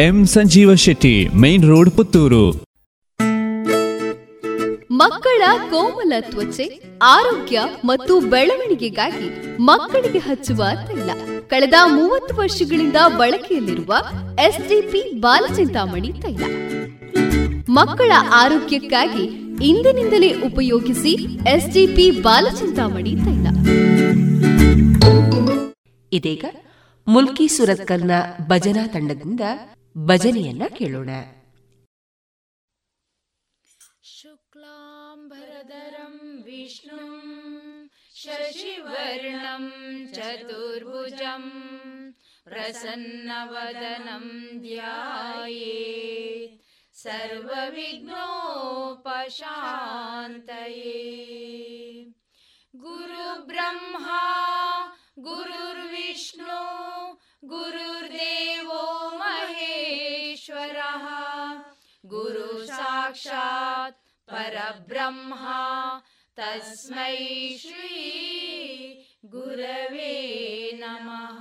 Speaker 9: M Sanjeeva Shetty Main Road Puttur.
Speaker 17: ಮಕ್ಕಳ ಕೋಮಲ ತ್ವಚೆ ಆರೋಗ್ಯ ಮತ್ತು ಬೆಳವಣಿಗೆಗಾಗಿ ಮಕ್ಕಳಿಗೆ ಹಚ್ಚುವ ತೈಲ. ಕಳೆದ ಮೂವತ್ತು ವರ್ಷಗಳಿಂದ ಬಳಕೆಯಲ್ಲಿರುವ ಎಸ್ಡಿಪಿ ಬಾಲಚಿಂತಾಮಣಿ ತೈಲ. ಮಕ್ಕಳ ಆರೋಗ್ಯಕ್ಕಾಗಿ ಇಂದಿನಿಂದಲೇ ಉಪಯೋಗಿಸಿ ಎಸ್ಡಿಪಿ ಬಾಲಚಿಂತಾಮಣಿ ತೈಲ.
Speaker 2: ಇದೀಗ ಮುಲ್ಕಿ ಸುರತ್ಕಲ್ನ ಭಜನಾ ತಂಡದಿಂದ ಭಜನೆಯನ್ನ ಕೇಳೋಣ
Speaker 18: शुक्लाम्बरधरं विष्णुं शशिवर्णं चतुर्भुजं प्रसन्नवदनं ध्यायेत् सर्वविघ्नोपशान्तये गुरुब्रह्मा गुरुर्विष्णु गुरुर्देवो महेश्वरः। गुरु साक्षात् परब्रह्मा तस्मै श्री गुरवे नमः।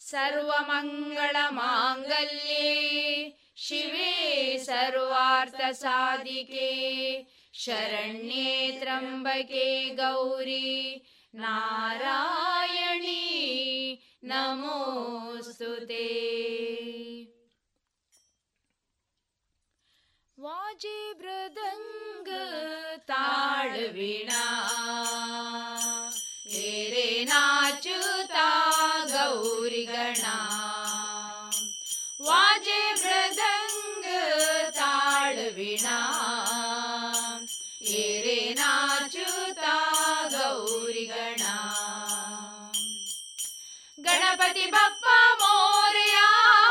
Speaker 18: सर्वमङ्गलमाङ्गल्ये शिवे सर्वार्थसाधिके शरण्ये त्र्यम्बके गौरी नारायणी ते। वाजे मृदङ्ग ताळविणा। हेरे नाचुता गौरिगणा वाजे मृदङ्ग ताळविणा ಗಣಪತಿ ಬಪ್ಪ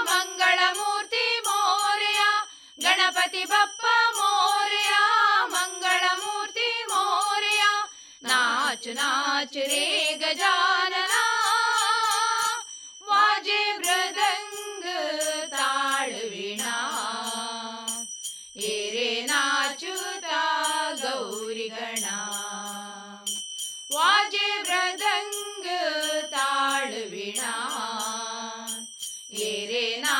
Speaker 18: ಮಂಗಳ ಮೂರ್ತಿ ಮೋರೆಯ ಗಣಪತಿ ಬಪ್ಪ ಮಂಗಳ ಮೂರ್ತಿ ಮೋರೆಯ ನಾಚು ನಾಚು ರೇ ಗಜಾನನ गिरिना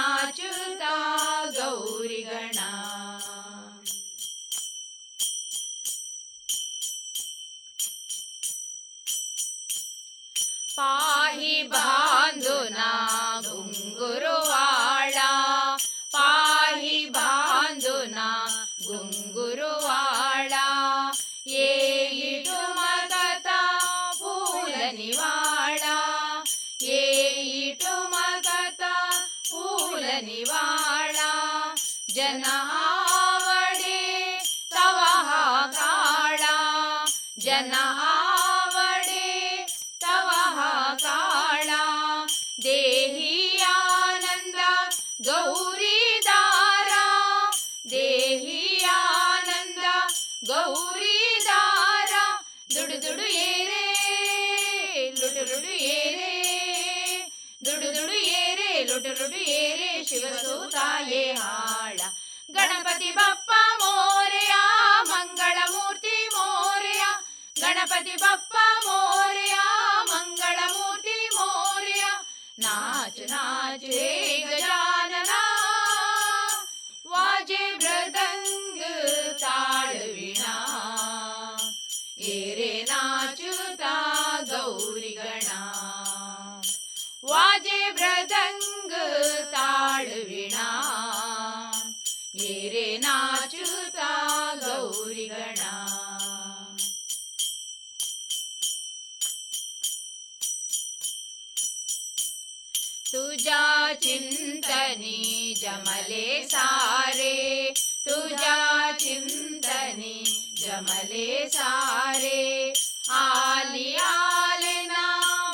Speaker 18: सारे तुझा चिंतनी जमले सारे आली आले ना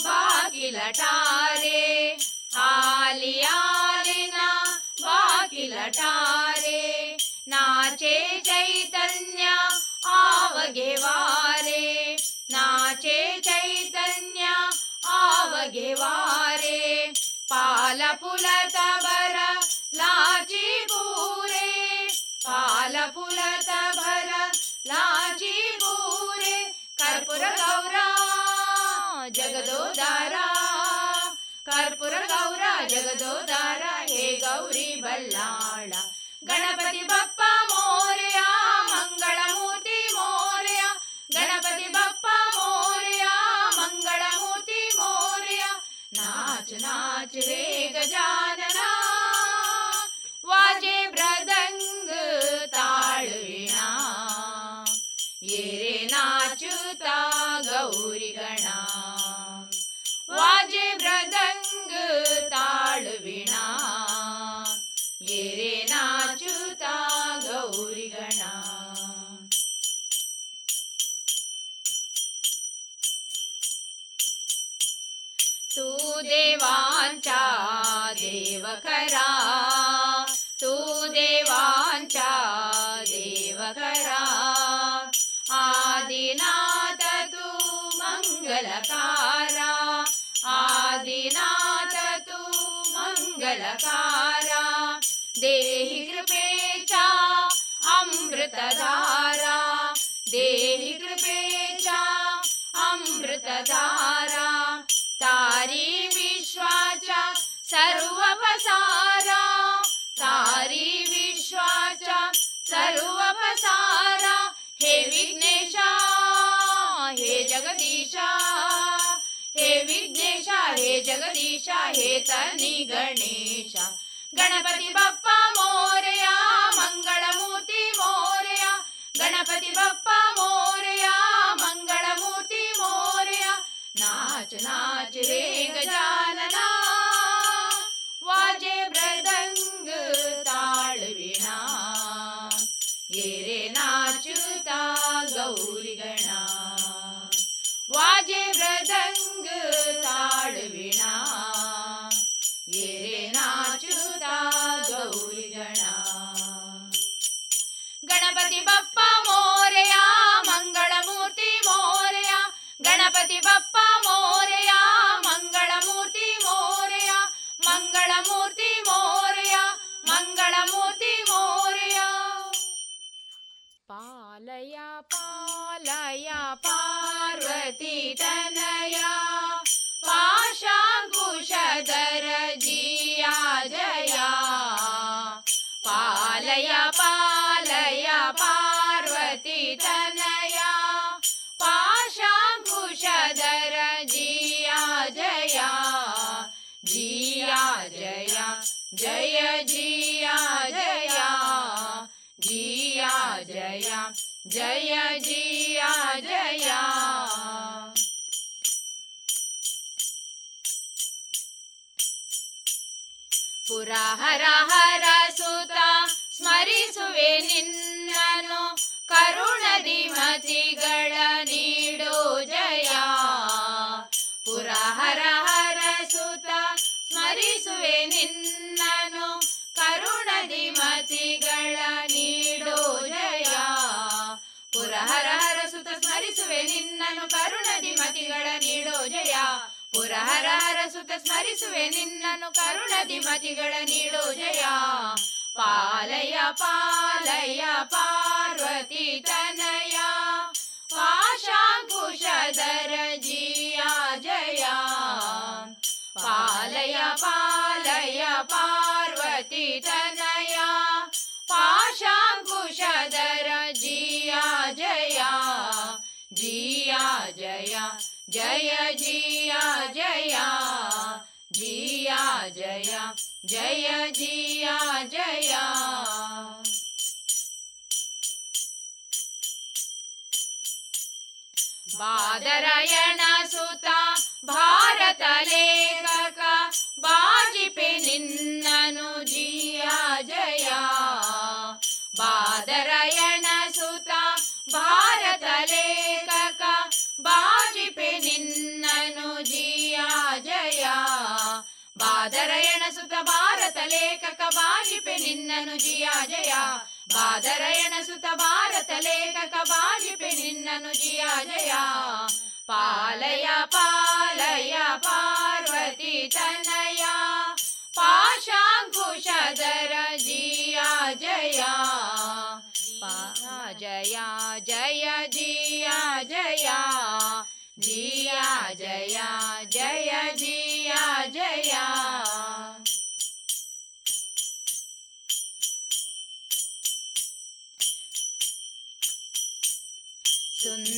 Speaker 18: बाकी लटारे आली आले ना बाकी लटारे नाचे चैतन्य आवगे वारे नाचे चैतन्य आवगे वारे पाल पुलत बर लाची पूरे पाल पुलत भर लाची पूरे कर्पूर गौरा जगदोदारा कर्पूर गौरा जगदोदारा हे गौरी बल्लाळ गणपती बाप्पा मोरया मंगळ मूर्ती मोरया गणपती बाप्पा मोरया मंगळ मूर्ती मोरया नाच नाच रे ताळविणा ये रे नाचुता गौरी गणा तू देवांचा देव खरा तू देवांचा देव खरा आदिनाथ तू मंगलकारा आदिनाथ तू मंगलकारा देहि कृपेचा अमृतधारा देहि कृपेचा अमृतधारा तारी विश्वाचा सर्व पसारा तारी विश्वाचा सर्व पसारा हे विघ्नेशा ಹೇ ಜಗದೀಶ ಹೇ ತನಿ ಗಣೇಶ. ಗಣಪತಿ ಬಪ್ಪ ಮೋರೆಯ ಮಂಗಳ ಮೂರ್ತಿ ಮೋರೆಯ. ಗಣಪತಿ ಬಪ್ಪ ಮೋರೆಯ ಮಂಗಳ ಮೂರ್ತಿ ಮೋರೆಯ. ನಾಚ ನಾಚ ರೇ ಗಜಾನನಾ ಬಪ್ಪ ಮೋರೆಯ ಮಂಗಳ ಮೂರ್ತಿ ಮೋರೆಯ, ಗಣಪತಿ ಬಪ್ಪ ಮೋರೆಯ ಮಂಗಳ ಮೂರ್ತಿ ಮೋರೆಯ ಮಂಗಳ ಮೂರ್ತಿ ಮೋರೆಯ ಮಂಗಳ ಮೂರ್ತಿ ಮೋರೆಯ. ಪಾಲಯ ಪಾಲಯ ಪಾರ್ವತಿ ತನ ಜಯ ಜಿಯ ಜಯ ಪುರ ಹರ ಹರ ಸುತ ಸ್ಮರಿಸುವೆ ನಿನ್ನನು ಕರುಣದಿ ಮತಿಗಳ ನೀಡೋ ಜಯ. ಪುರ ಹರ ಹರ ಸುತ ಸ್ಮರಿಸುವೆ ನಿನ್ನನು ಕರುಣದಿ ಮತಿಗಳ ನೀಡೋ ಜಯ. ಸ್ಮರಿಸುವೆ ನಿನ್ನನು ಕರುಣದಿ ಮತಿಗಳ ನೀಡೋ ಜಯ. ಪುರ ಹರ ಹರ ಸುತ ಸ್ಮರಿಸುವೆ ನಿನ್ನನು ಕರುಣದಿ ಮತಿಗಳ ನೀಡೋ ಜಯ. ಪಾಲಯ ಪಾಲಯ, ಪಾರ್ವತಿ ತನಯ. ಪಾಶಾಂಕುಶದರ ಜಿಯ ಜಯ. ಪಾಲಯ ಪಾಲಯ, ಪಾರ್ವತಿ ತನಯ. ಪಾಶಾಂಕುಶದರ ಜಯ ಜಯ ಜಿಯ ಜಯ ಜಿಯ ಜಯ ಜಯ ಜಿಯ ಜಯ. ಬಾದರಾಯಣ ಸುತ, ಭಾರತ ಲೇಖಕ, ಬಾಜಿಪೆ ನಿನ್ನನು ಜಿಯ ಜಯ. ಬಾದರಾಯಣ ಸುತ, ಭಾರತ ಲೇಖಕ ಬಾಜಿಪೆ ನಿನ್ನನು ಜಿಯ ಜಯ. ಬಾದರಯಣ ಸುತ ಭಾರತ ಲೇಖಕ ಬಾಜಿಪೆ ನಿನ್ನನು ಜಿಯ ಜಯ. ಬಾದರಯಣ ಸುತ ಭಾರತ ಲೇಖಕ ಬಾಜಿಪೆ ನಿನ್ನನು ಜಿಯ ಜಯ. ಪಾಲಯ ಪಾಲಯ, ಪಾರ್ವತಿ ತನಯ. ಪಾಶಾಂಕುಶದರ ಜಿಯ ಜಯ. ಜಯ ಜಯ ಜಿಯ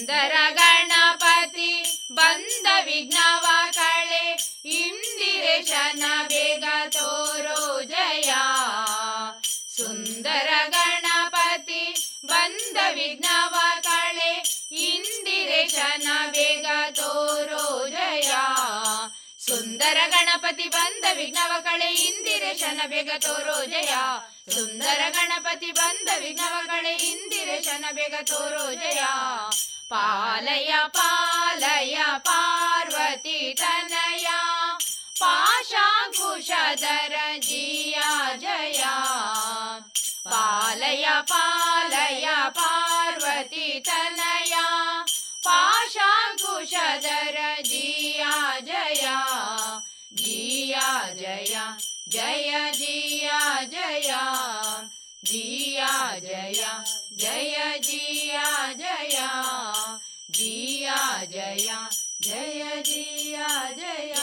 Speaker 18: ಸುಂದರ ಗಣಪತಿ, ಬಂದ ವಿಘ್ನವ ಕಳೆ ಇಂದಿರೇಶನ ಬೇಗ ತೋರೋ ಜಯ. ಸುಂದರ ಗಣಪತಿ, ಬಂದ ವಿಘ್ನವ ಕಳೆ ಇಂದಿರೇಶನ ಬೇಗ ತೋರೋ ಜಯ. ಸುಂದರ ಗಣಪತಿ, ಬಂದ ವಿಘ್ನವ ಕಳೆ ಇಂದಿರೇಶನ ಬೇಗ ತೋರೋ ಜಯ. ಸುಂದರ ಗಣಪತಿ, ಬಂದ ವಿಘ್ನವ ಕಳೆ ಇಂದಿರೇಶನ ಬೇಗ ತೋರೋ ಜಯ. ಪಾಲಯ ಪಾಲಯ ಪಾರ್ವತಿ ತನಯ ಪಾಶಾಂಕುಶಧರ ಜಿಯ ಜಯ. ಪಾಲಯ ಪಾಲಯ ಪಾರ್ವತಿ ತನಯ ಪಾಶಾಂಕುಶಧರ ಜಿಯ ಜಯ. ಜಿಯ ಜಯ ಜಯ, ಜಿಯ ಜಯ. ಜಿಯ ಜಯ ಜಯ, ಜಿಯ ಜಯ. ಜಿಯ ಜಯ ಜಯ जिया ಜಯ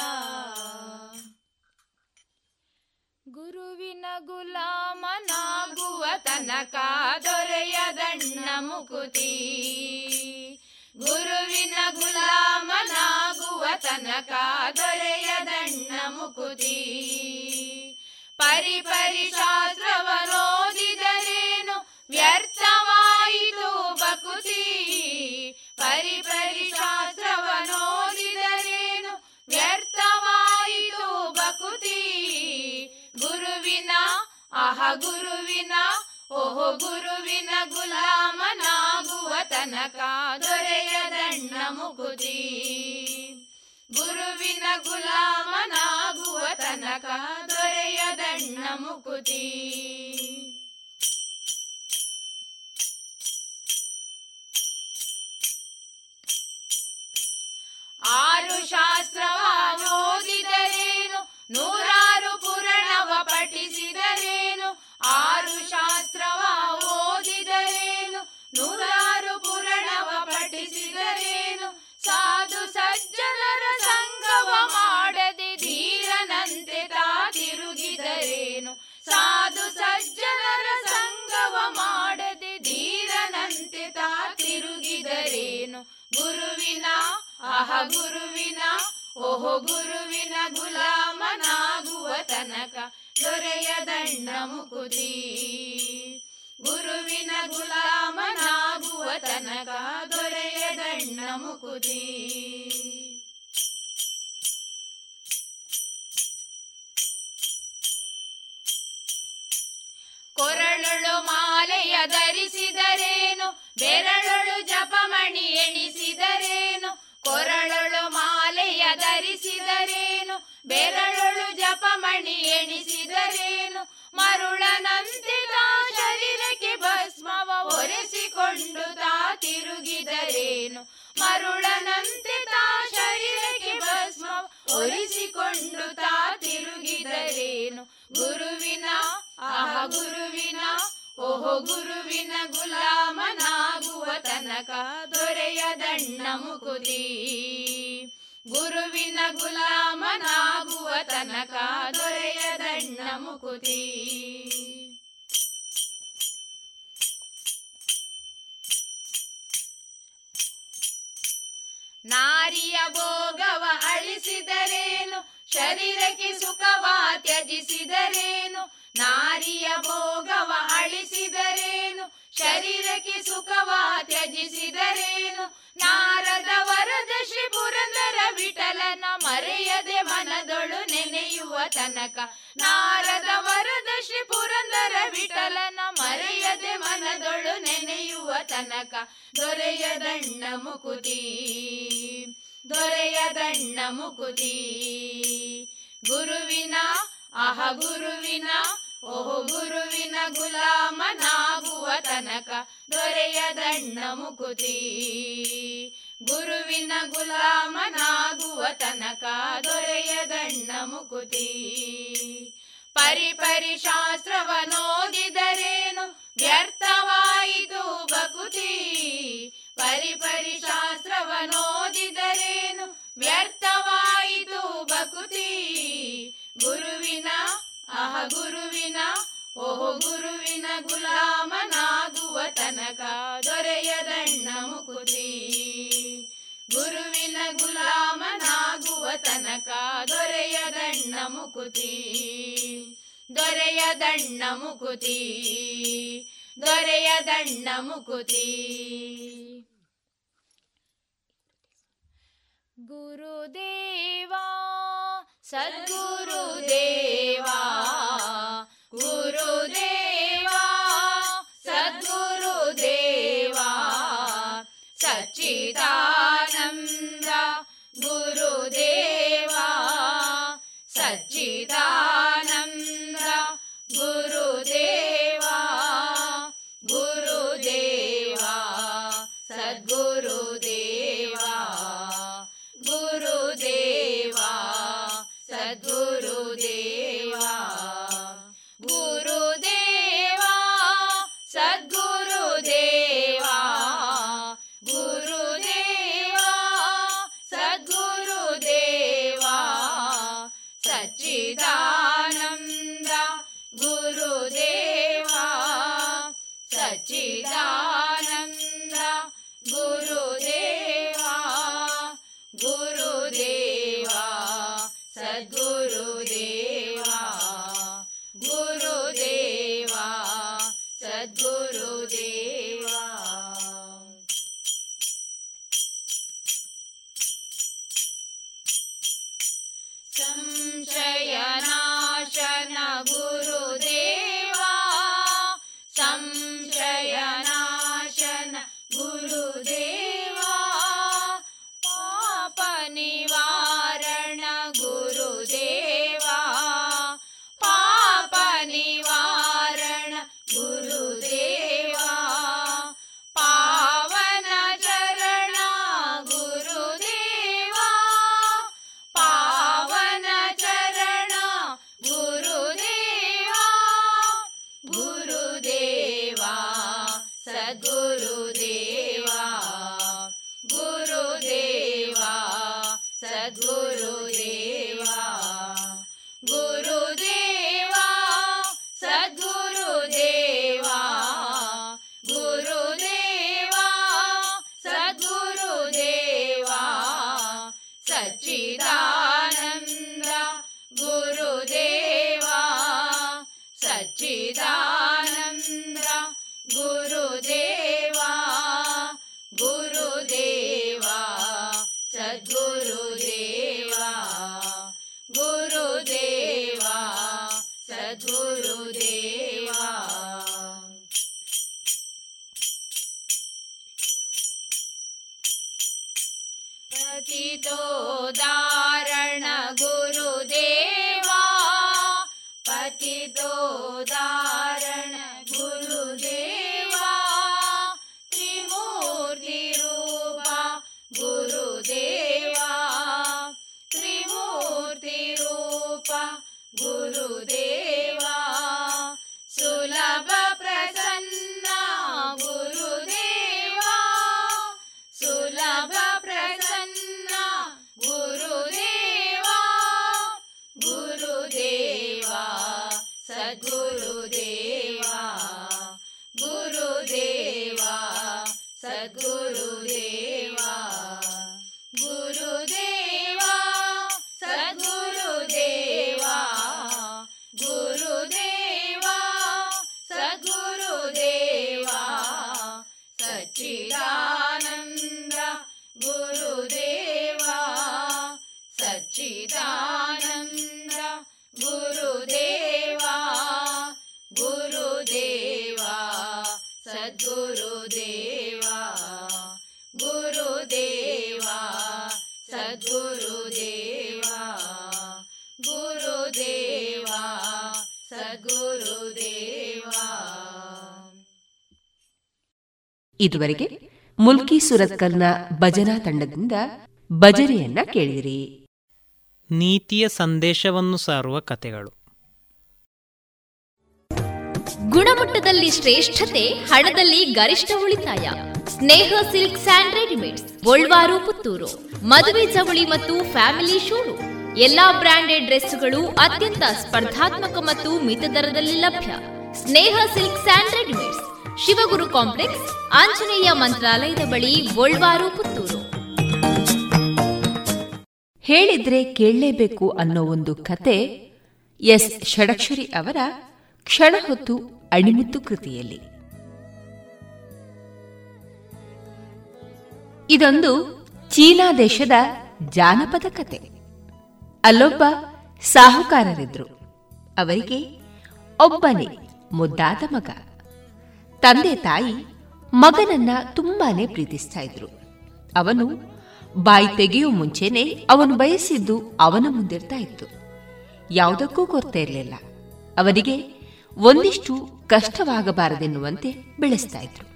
Speaker 18: ಗುರುವಿನ ಗುಲಾಮನಾಗುವ ತನಕ ದೊರೆಯದಣ್ಣ ಮುಕುತಿ. ಗುರುವಿನ ಗುಲಾಮನಾಗುವ ತನಕ ದೊರೆಯದಣ್ಣ ಮುಕುತಿ. ಪರಿ ಪರಿ ವ್ಯರ್ಥವಾಯಿತು ಬಕುತಿ. ಪರಿ ಪರಿ ಶಾಸ್ತ್ರವನೋದಿದರೇನು ವ್ಯರ್ಥವಾಯಿತು ಬಕುತಿ ಗುರುವಿನ ಅಹ ಗುರುವಿನ, ಓಹೋ ಗುರುವಿನ ಗುಲಾಮನಾಗುವ ತನಕ ದೊರೆಯದಣ್ಣ ಮುಕುತಿ. ಗುರುವಿನ ಗುಲಾಮನಾಗುವ ತನಕ ದೊರೆಯದಣ್ಣ ಮುಕುತಿ. ಆರು ಶಾಸ್ತ್ರವ ಓದಿದರೇನು? ನೂರಾರು ಪುರಾಣವ ಪಠಿಸಿದರೇನು? ಆರು ಶಾಸ್ತ್ರವ ಓದಿದರೇನು? ನೂರಾರು ಪುರಾಣವ ಪಠಿಸಿದರೇನು? ಸಾಧು ಸಜ್ಜನರ ಸಂಗವ ಮಾಡದೆ ಧೀರನಂತೆ ತಾ ತಿರುಗಿದರೇನು? ಸಾಧು ಸಜ್ಜನರ ಸಂಗವ ಮಾಡದೆ ಧೀರನಂತೆ ತಾ ತಿರುಗಿದರೇನು? ಗುರುವಿನ ಆಹ ಗುರುವಿನ, ಓಹೋ ಗುರುವಿನ ಗುಲಾಮನಾಗುವ ತನಕ ದೊರೆಯದಣ್ಣ ಮುಕುತಿ. ಗುರುವಿನ ಗುಲಾಮನಾಗುವ ತನಕ ದೊರೆಯದಣ್ಣ ಮುಕುತಿ. ಕೊರಳೊಳು ಮಾಲೆಯ ಧರಿಸಿದರೇನು, ಬೆರಳೊಳು ಜಪಮಣಿ ಎಣಿಸಿದರೇನು ಕೊರಳೊಳು ಮಾಲೆಯ ಧರಿಸಿದರೇನು? ಬೆರಳೊಳು ಜಪಮಣಿ ಎಣಿಸಿದರೇನು? ಮರುಳನಂತೆ ತಾ ಶರೀರಕ್ಕೆ ಭಸ್ಮವ ಒರೆಸಿಕೊಂಡು ತಾ ತಿರುಗಿದರೇನು? ಮರುಳನಂತೆ ತಾ ಶರೀರಕ್ಕೆ ಭಸ್ಮವ ಒರೆಸಿಕೊಂಡು ತಾ ತಿರುಗಿದರೇನು? ಗುರುವಿನ ಆ ಗುರುವಿನ ಓಹೋ ಗುರುವಿನ ಗುಲಾಮನಾಗುವ ತನಕ ದೊರೆಯದಣ್ಣ ಮುಕುತಿ. ಗುರುವಿನ ಗುಲಾಮನಾಗುವ ತನಕ ದೊರೆಯದಣ್ಣ ಮುಕುತಿ. ನಾರಿಯ ಭೋಗವ ಅಳಿಸಿದರೇನು? ಶರೀರಕ್ಕೆ ಸುಖವ ತ್ಯಜಿಸಿದರೇನು? ನಾರಿಯ ಭೋಗವ ಅಳಿಸಿದರೇನು? ಶರೀರಕ್ಕೆ ಸುಖವ ತ್ಯಜಿಸಿದರೇನು? ನಾರದ ವರದ ಶ್ರೀ ಪುರಂದರ ವಿಠಲನ ಮರೆಯದೆ ಮನದೊಳು ನೆನೆಯುವ ತನಕ. ನಾರದ ವರದ ಶ್ರೀ ಪುರಂದರ ವಿಠಲನ ಮರೆಯದೆ ಮನದೊಳು ನೆನೆಯುವ ತನಕ. ದೊರೆಯದಣ್ಣ ಮುಕುತಿ ದೊರೆಯದಣ್ಣ ಮುಕುತಿ. ಗುರುವಿನ ಅಹ ಗುರುವಿನ ಓಹೋ ಗುರುವಿನ ಗುಲಾಮನಾಗುವ ತನಕ ದೊರೆಯದಣ್ಣ ಮುಕುತಿ. ಗುರುವಿನ ಗುಲಾಮನಾಗುವ ತನಕ ದೊರೆಯದಣ್ಣ ಮುಕುತಿ. ಪರಿ ಪರಿ ವ್ಯರ್ಥವಾಯಿತು ಬಕುತಿ ಪರಿ ಪರಿ ವ್ಯರ್ಥವಾಯಿತು ಬಕುತಿ ಗುರುವಿನ ಅಹ ಗುರುವಿನ, ಓಹೋ ಗುರುವಿನ ಗುಲಾಮನಾಗುವ ತನಕ ದೊರೆಯದಣ್ಣ ಮುಕುತಿ. ಗುರುವಿನ ಗುಲಾಮನಾಗುವ ತನಕ ದೊರೆಯದಣ್ಣ ಮುಕುತಿ. ದೊರೆಯದಣ್ಣ ಮುಕುತಿ. ದೊರೆಯದಣ್ಣ ಮುಕುತಿ. ಗುರುದೇವಾ ಸದ್ಗುರುದೇವಾ ಗುರುದೇವಾ ಸದ್ಗುರುದೇವಾ ಸಚ್ಚಿದಾನಂದ
Speaker 2: ಇದುವರೆಗೆ ಮುಲ್ಕಿ ಸುರತ್ಕಲ್ನ ಭಜನಾ ತಂಡದಿಂದ ಭಜನೆಯನ್ನ ಕೇಳಿದಿರಿ.
Speaker 19: ನೀತಿಯ ಸಂದೇಶವನ್ನು ಸಾರುವ ಕಥೆಗಳು.
Speaker 17: ಗುಣಮಟ್ಟದಲ್ಲಿ ಶ್ರೇಷ್ಠತೆ ಹಣದಲ್ಲಿ ಗರಿಷ್ಠ ಉಳಿತಾಯ. Sneha silk and readymades Golwaru Puttur. ಮದುವೆ ಚವಳಿ ಮತ್ತು ಫ್ಯಾಮಿಲಿ ಶೂರು. ಎಲ್ಲಾ ಬ್ರಾಂಡೆಡ್ ಡ್ರೆಸ್ಗಳು ಅತ್ಯಂತ ಸ್ಪರ್ಧಾತ್ಮಕ ಮತ್ತು ಮಿತ ದರದಲ್ಲಿ ಲಭ್ಯ. Sneha Silk and Readymades Shivaguru Complex, Anjaneya ಮಂತ್ರಾಲಯದ ಬಳಿ ಗೋಳ್ವಾರು ಪುತ್ತೂರು.
Speaker 2: ಹೇಳಿದ್ರೆ ಕೇಳಲೇಬೇಕು ಅನ್ನೋ ಒಂದು ಕತೆ ಎಸ್. ಷಡಕ್ಷರಿ ಅವರ ಕ್ಷಣ ಹೊತ್ತು ಅಣಿಮುತ್ತು ಕೃತಿಯಲ್ಲಿ. ಇದೊಂದು ಚೀನಾ ದೇಶದ ಜಾನಪದ ಕತೆ. ಅಲ್ಲೊಬ್ಬ ಸಾಹುಕಾರರಿದ್ರು. ಅವರಿಗೆ ಒಬ್ಬನೇ ಮುದ್ದಾದ ಮಗ. ತಂದೆ ತಾಯಿ ಮಗನನ್ನ ತುಂಬಾನೇ ಪ್ರೀತಿಸ್ತಾ ಇದ್ರು. ಅವನು ಬಾಯಿ ತೆಗೆಯುವ ಮುಂಚೆನೆ ಅವನು ಬಯಸಿದ್ದು ಅವನ ಮುಂದಿರ್ತಾ ಇತ್ತು. ಯಾವುದಕ್ಕೂ ಕೊರತೆ ಇರಲಿಲ್ಲ. ಅವನಿಗೆ ಒಂದಿಷ್ಟು ಕಷ್ಟವಾಗಬಾರದೆನ್ನುವಂತೆ ಬೆಳೆಸ್ತಾ ಇದ್ರು.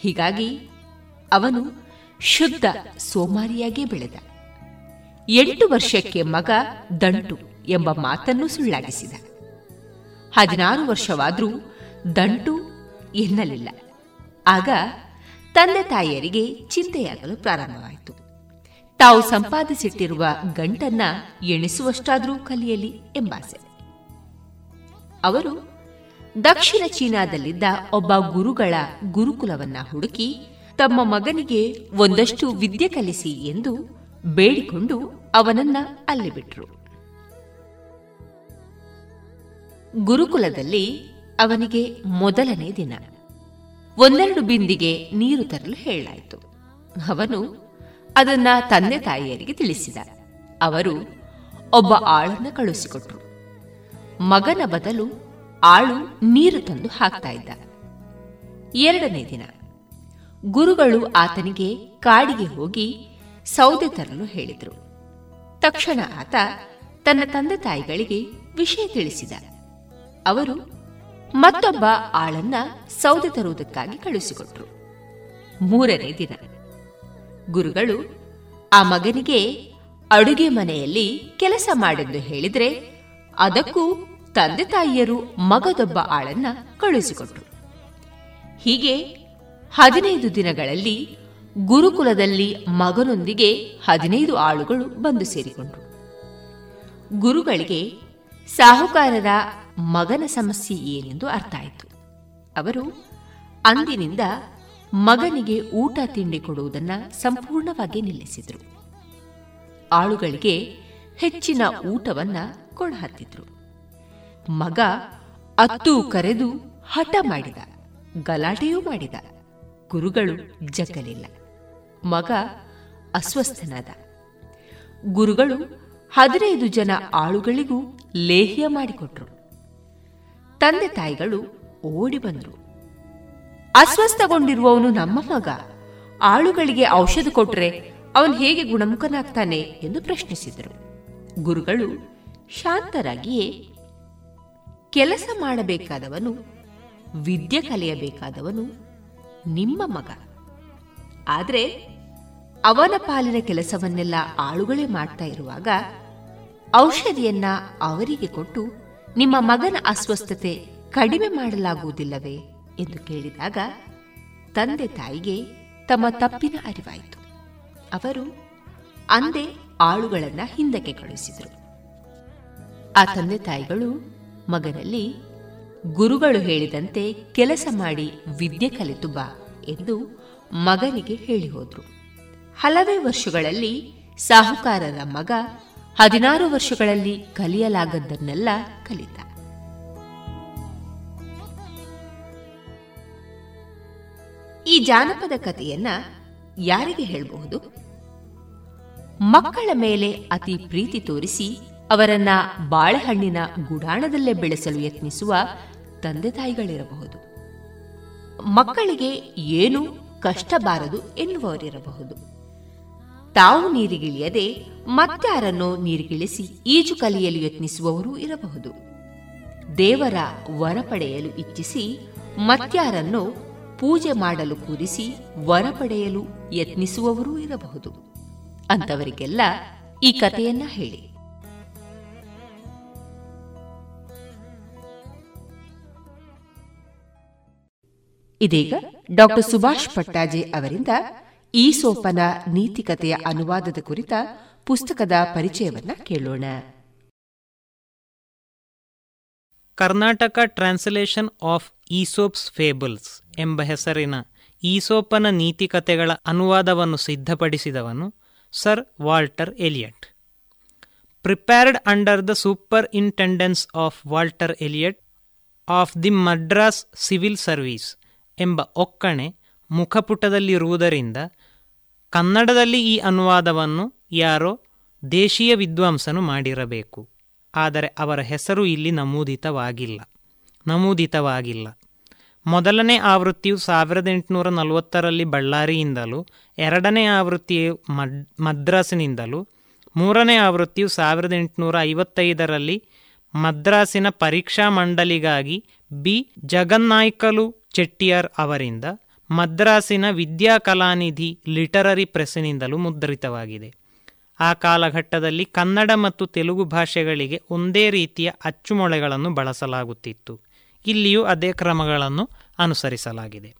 Speaker 2: ಹೀಗಾಗಿ ಅವನು ಶುದ್ಧ ಸೋಮಾರಿಯಾಗೇ ಬೆಳೆದ. ಎಂಟು ವರ್ಷಕ್ಕೆ ಮಗ ದಂಟು ಎಂಬ ಮಾತನ್ನು ಸುಳ್ಳಾಗಿಸಿದ. ಹದಿನಾರು ವರ್ಷವಾದರೂ ದಂಟು ಎನ್ನಲಿಲ್ಲ. ಆಗ ತಂದೆ ತಾಯಿಯರಿಗೆ ಚಿಂತೆಯಾಗಲು ಪ್ರಾರಂಭವಾಯಿತು. ತಾವು ಸಂಪಾದಿಸಿಟ್ಟಿರುವ ಗಂಟನ್ನ ಎಣಿಸುವಷ್ಟಾದರೂ ಕಲಿಯಲಿ ಎಂಬಾಸೆ. ಅವರು ದಕ್ಷಿಣ ಚೀನಾದಲ್ಲಿದ್ದ ಒಬ್ಬ ಗುರುಗಳ ಗುರುಕುಲವನ್ನ ಹುಡುಕಿ ತಮ್ಮ ಮಗನಿಗೆ ಒಂದಷ್ಟು ವಿದ್ಯೆ ಕಲಿಸಿ ಎಂದು ಬೇಡಿಕೊಂಡು ಅವನನ್ನ ಅಲ್ಲಿ ಬಿಟ್ರು. ಗುರುಕುಲದಲ್ಲಿ ಅವನಿಗೆ ಮೊದಲನೇ ದಿನ. ಒಂದೆರಡು ಬಿಂದಿಗೆ ನೀರು ತರಲು ಹೇಳಲಾಯಿತು. ಅವನು ಅದನ್ನ ತಂದೆ ತಾಯಿಯರಿಗೆ ತಿಳಿಸಿದ. ಅವರು ಒಬ್ಬ ಆಳನ್ನು ಕಳುಹಿಸಿಕೊಟ್ರು. ಮಗನ ಬದಲು ಆಳು ನೀರು ತಂದು ಹಾಕ್ತಾ ಇದ್ದ. ಎರಡನೇ ದಿನ, ಗುರುಗಳು ಆತನಿಗೆ ಕಾಡಿಗೆ ಹೋಗಿ ಸೌದೆ ತರಲು ಹೇಳಿದರು. ತಕ್ಷಣ ಆತ ತನ್ನ ತಂದೆ ತಾಯಿಗಳಿಗೆ ವಿಷಯ ತಿಳಿಸಿದ. ಅವರು ಮತ್ತೊಬ್ಬ ಆಳನ್ನ ಸೌದೆ ತರುವುದಕ್ಕಾಗಿ ಕಳುಹಿಸಿಕೊಟ್ರು. ಮೂರನೇ ದಿನ. ಗುರುಗಳು, ಆ ಮಗನಿಗೆ ಅಡುಗೆ ಮನೆಯಲ್ಲಿ ಕೆಲಸ ಮಾಡೆಂದು ಹೇಳಿದ್ರೆ ಅದಕ್ಕೂ ತಂದೆ ತಾಯಿಯರು ಮಗದೊಬ್ಬ ಆಳನ್ನ ಕಳುಹಿಸಿಕೊಟ್ರು. ಹೀಗೆ ಹದಿನೈದು ದಿನಗಳಲ್ಲಿ ಗುರುಕುಲದಲ್ಲಿ ಮಗನೊಂದಿಗೆ ಹದಿನೈದು ಆಳುಗಳು ಬಂದು ಸೇರಿಕೊಂಡ್ರು. ಗುರುಗಳಿಗೆ ಸಾಹುಕಾರರ ಮಗನ ಸಮಸ್ಯೆ ಏನೆಂದು ಅರ್ಥ ಆಯಿತು ಅವರು, ಅಂದಿನಿಂದ ಮಗನಿಗೆ ಊಟ ತಿಂಡಿ ಕೊಡುವುದನ್ನು ಸಂಪೂರ್ಣವಾಗಿ ನಿಲ್ಲಿಸಿದರು. ಆಳುಗಳಿಗೆ ಹೆಚ್ಚಿನ ಊಟವನ್ನ ಕೊಡಹತ್ತಿದ್ರು. ಮಗ ಅತ್ತು ಕರೆದು ಹಠ ಮಾಡಿದ, ಗಲಾಟೆಯೂ ಮಾಡಿದ, ಗುರುಗಳು ಜಗ್ಗಲಿಲ್ಲ ಮಗ ಅಸ್ವಸ್ಥನಾದ. ಗುರುಗಳು ಹದಿನೈದು ಜನ ಆಳುಗಳಿಗೂ ಲೇಹ್ಯ ಮಾಡಿಕೊಟ್ರು. ತಂದೆ ತಾಯಿಗಳು ಓಡಿ ಬಂದರು ಅಸ್ವಸ್ಥಗೊಂಡಿರುವವನು ನಮ್ಮ ಮಗ. ಆಳುಗಳಿಗೆ ಔಷಧ ಕೊಟ್ರೆ ಅವನು ಹೇಗೆ ಗುಣಮುಖನಾಗ್ತಾನೆ ಎಂದು ಪ್ರಶ್ನಿಸಿದರು. ಗುರುಗಳು ಶಾಂತರಾಗಿಯೇ ಕೆಲಸ ಮಾಡಬೇಕಾದವನು, ವಿದ್ಯೆ ಕಲಿಯಬೇಕಾದವನು ನಿಮ್ಮ ಮಗ. ಆದರೆ ಅವನ ಪಾಲಿನ ಕೆಲಸವನ್ನೆಲ್ಲ ಆಳುಗಳೇ ಮಾಡ್ತಾ ಇರುವಾಗ ಔಷಧಿಯನ್ನ ಅವರಿಗೆ ಕೊಟ್ಟು ನಿಮ್ಮ ಮಗನ ಅಸ್ವಸ್ಥತೆ ಕಡಿಮೆ ಮಾಡಲಾಗುವುದಿಲ್ಲವೇ ಎಂದು ಕೇಳಿದಾಗ, ತಂದೆ ತಾಯಿಗೆ ತಮ್ಮ ತಪ್ಪಿನ ಅರಿವಾಯಿತು. ಅವರು ಅಂದೇ ಆಳುಗಳನ್ನ ಹಿಂದಕ್ಕೆ ಕಳುಹಿಸಿದರು. ಆ ತಂದೆ ತಾಯಿಗಳು ಮಗನಲ್ಲಿ, ಗುರುಗಳು ಹೇಳಿದಂತೆ ಕೆಲಸ ಮಾಡಿ ವಿದ್ಯೆ ಕಲಿತು ಬಾ ಎಂದು ಮಗನಿಗೆ ಹೇಳಿ ಹೋದ್ರು ಹಲವೇ ವರ್ಷಗಳಲ್ಲಿ ಸಾಹುಕಾರರ ಮಗ ಹದಿನಾರು ವರ್ಷಗಳಲ್ಲಿ ಕಲಿಯಲಾಗದ್ದನ್ನೆಲ್ಲ ಕಲಿತ. ಈ ಜಾನಪದ ಕಥೆಯನ್ನ ಯಾರಿಗೆ ಹೇಳಬಹುದು? ಮಕ್ಕಳ ಮೇಲೆ ಅತಿ ಪ್ರೀತಿ ತೋರಿಸಿ ಅವರನ್ನ ಬಾಳೆಹಣ್ಣಿನ ಗುಡಾಣದಲ್ಲೇ ಬೆಳೆಸಲು ಯತ್ನಿಸುವ ತಂದೆ ತಾಯಿಗಳಿರಬಹುದು. ಮಕ್ಕಳಿಗೆ ಏನು ಕಷ್ಟ ಬಾರದು ಎನ್ನುವವರಿರಬಹುದು. ತಾವು ನೀರಿಗಿಳಿಯದೆ ಮತ್ತಾರನ್ನು ನೀರಿಗಿಳಿಸಿ ಈಜು ಕಲಿಯಲು ಯತ್ನಿಸುವವರೂ ಇರಬಹುದು. ದೇವರ ವರ ಪಡೆಯಲು ಇಚ್ಛಿಸಿ ಮತ್ಯಾರನ್ನು ಪೂಜೆ ಮಾಡಲು ಕೂರಿಸಿ ವರ ಪಡೆಯಲು ಯತ್ನಿಸುವವರೂ ಇರಬಹುದು. ಅಂತವರಿಗೆಲ್ಲ ಈ ಕಥೆಯನ್ನ ಹೇಳಿ. ಇದೀಗ ಡಾಕ್ಟರ್ ಸುಭಾಷ್ ಪಟ್ಟಾಜೆ ಅವರಿಂದ ಈ ಸೋಪನ ನೀತಿಕತೆಯ ಅನುವಾದದ ಕುರಿತ ಪುಸ್ತಕದ ಪರಿಚಯವನ್ನ ಕೇಳೋಣ.
Speaker 19: Karnataka Translation of Aesop's Fables ಎಂಬ ಹೆಸರಿನ ಈಸೋಪನ ನೀತಿಕತೆಗಳ ಅನುವಾದವನ್ನು ಸಿದ್ಧಪಡಿಸಿದವನು Sir Walter Elliot. Prepared under the superintendence of Walter Elliot of the Madras Civil Service ಎಂಬ ಒಕ್ಕಣೆ ಮುಖಪುಟದಲ್ಲಿರುವುದರಿಂದ ಕನ್ನಡದಲ್ಲಿ ಈ ಅನುವಾದವನ್ನು ಯಾರೋ ದೇಶೀಯ ವಿದ್ವಾಂಸನು ಮಾಡಿರಬೇಕು. ಆದರೆ ಅವರ ಹೆಸರು ಇಲ್ಲಿ ನಮೂದಿತವಾಗಿಲ್ಲ. ನಮೂದಿತವಾಗಿಲ್ಲ. ಮೊದಲನೇ ಆವೃತ್ತಿಯು ಸಾವಿರದ ಎಂಟುನೂರ ನಲವತ್ತರಲ್ಲಿ ಬಳ್ಳಾರಿಯಿಂದಲೂ, ಎರಡನೇ ಆವೃತ್ತಿಯು ಮಡ್, ಮದ್ರಾಸಿನಿಂದಲೂ, ಮೂರನೇ ಆವೃತ್ತಿಯು ಸಾವಿರದ ಎಂಟುನೂರ ಐವತ್ತೈದರಲ್ಲಿ ಮದ್ರಾಸಿನ ಪರೀಕ್ಷಾ ಮಂಡಳಿಗಾಗಿ ಬಿ. ಜಗನ್ನಾಯ್ಕಲು ಚೆಟ್ಟಿಯಾರ್ ಅವರಿಂದ ಮದ್ರಾಸಿನ ವಿದ್ಯಾಕಲಾನಿಧಿ ಲಿಟರರಿ ಪ್ರೆಸ್ಸಿನಿಂದಲೂ ಮುದ್ರಿತವಾಗಿದೆ. ಆ ಕಾಲಘಟ್ಟದಲ್ಲಿ ಕನ್ನಡ ಮತ್ತು ತೆಲುಗು ಭಾಷೆಗಳಿಗೆ ಒಂದೇ ರೀತಿಯ ಅಚ್ಚುಮೊಳೆಗಳನ್ನು ಬಳಸಲಾಗುತ್ತಿತ್ತು. ಇಲ್ಲಿಯೂ ಅದೇ ಕ್ರಮಗಳನ್ನು ಅನುಸರಿಸಲಾಗಿದೆ.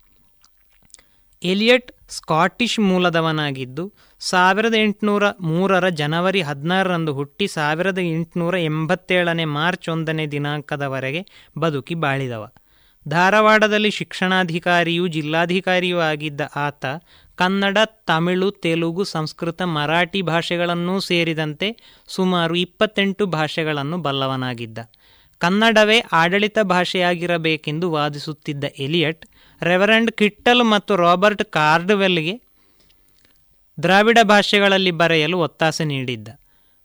Speaker 19: ಎಲಿಯಟ್ ಸ್ಕಾಟಿಷ್ ಮೂಲದವನಾಗಿದ್ದು, ಸಾವಿರದ ಎಂಟುನೂರ ಮೂರರ ಜನವರಿ ಹದಿನಾರರಂದು ಹುಟ್ಟಿ ಸಾವಿರದ ಎಂಟುನೂರ ಎಂಬತ್ತೇಳನೇ ಮಾರ್ಚ್ ಒಂದನೇ ದಿನಾಂಕದವರೆಗೆ ಬದುಕಿ ಬಾಳಿದವ. ಧಾರವಾಡದಲ್ಲಿ ಶಿಕ್ಷಣಾಧಿಕಾರಿಯೂ ಜಿಲ್ಲಾಧಿಕಾರಿಯೂ ಆಗಿದ್ದ ಆತ ಕನ್ನಡ, ತಮಿಳು, ತೆಲುಗು, ಸಂಸ್ಕೃತ, ಮರಾಠಿ ಭಾಷೆಗಳನ್ನೂ ಸೇರಿದಂತೆ ಸುಮಾರು ಇಪ್ಪತ್ತೆಂಟು ಭಾಷೆಗಳನ್ನು ಬಲ್ಲವನಾಗಿದ್ದ. ಕನ್ನಡವೇ ಆಡಳಿತ ಭಾಷೆಯಾಗಿರಬೇಕೆಂದು ವಾದಿಸುತ್ತಿದ್ದ ಎಲಿಯಟ್, ರೆವರೆಂಡ್ ಕಿಟ್ಟಲ್ ಮತ್ತು ರಾಬರ್ಟ್ ಕಾರ್ಡ್ವೆಲ್ಗೆ ದ್ರಾವಿಡ ಭಾಷೆಗಳಲ್ಲಿ ಬರೆಯಲು ಒತ್ತಾಸೆ ನೀಡಿದ್ದ.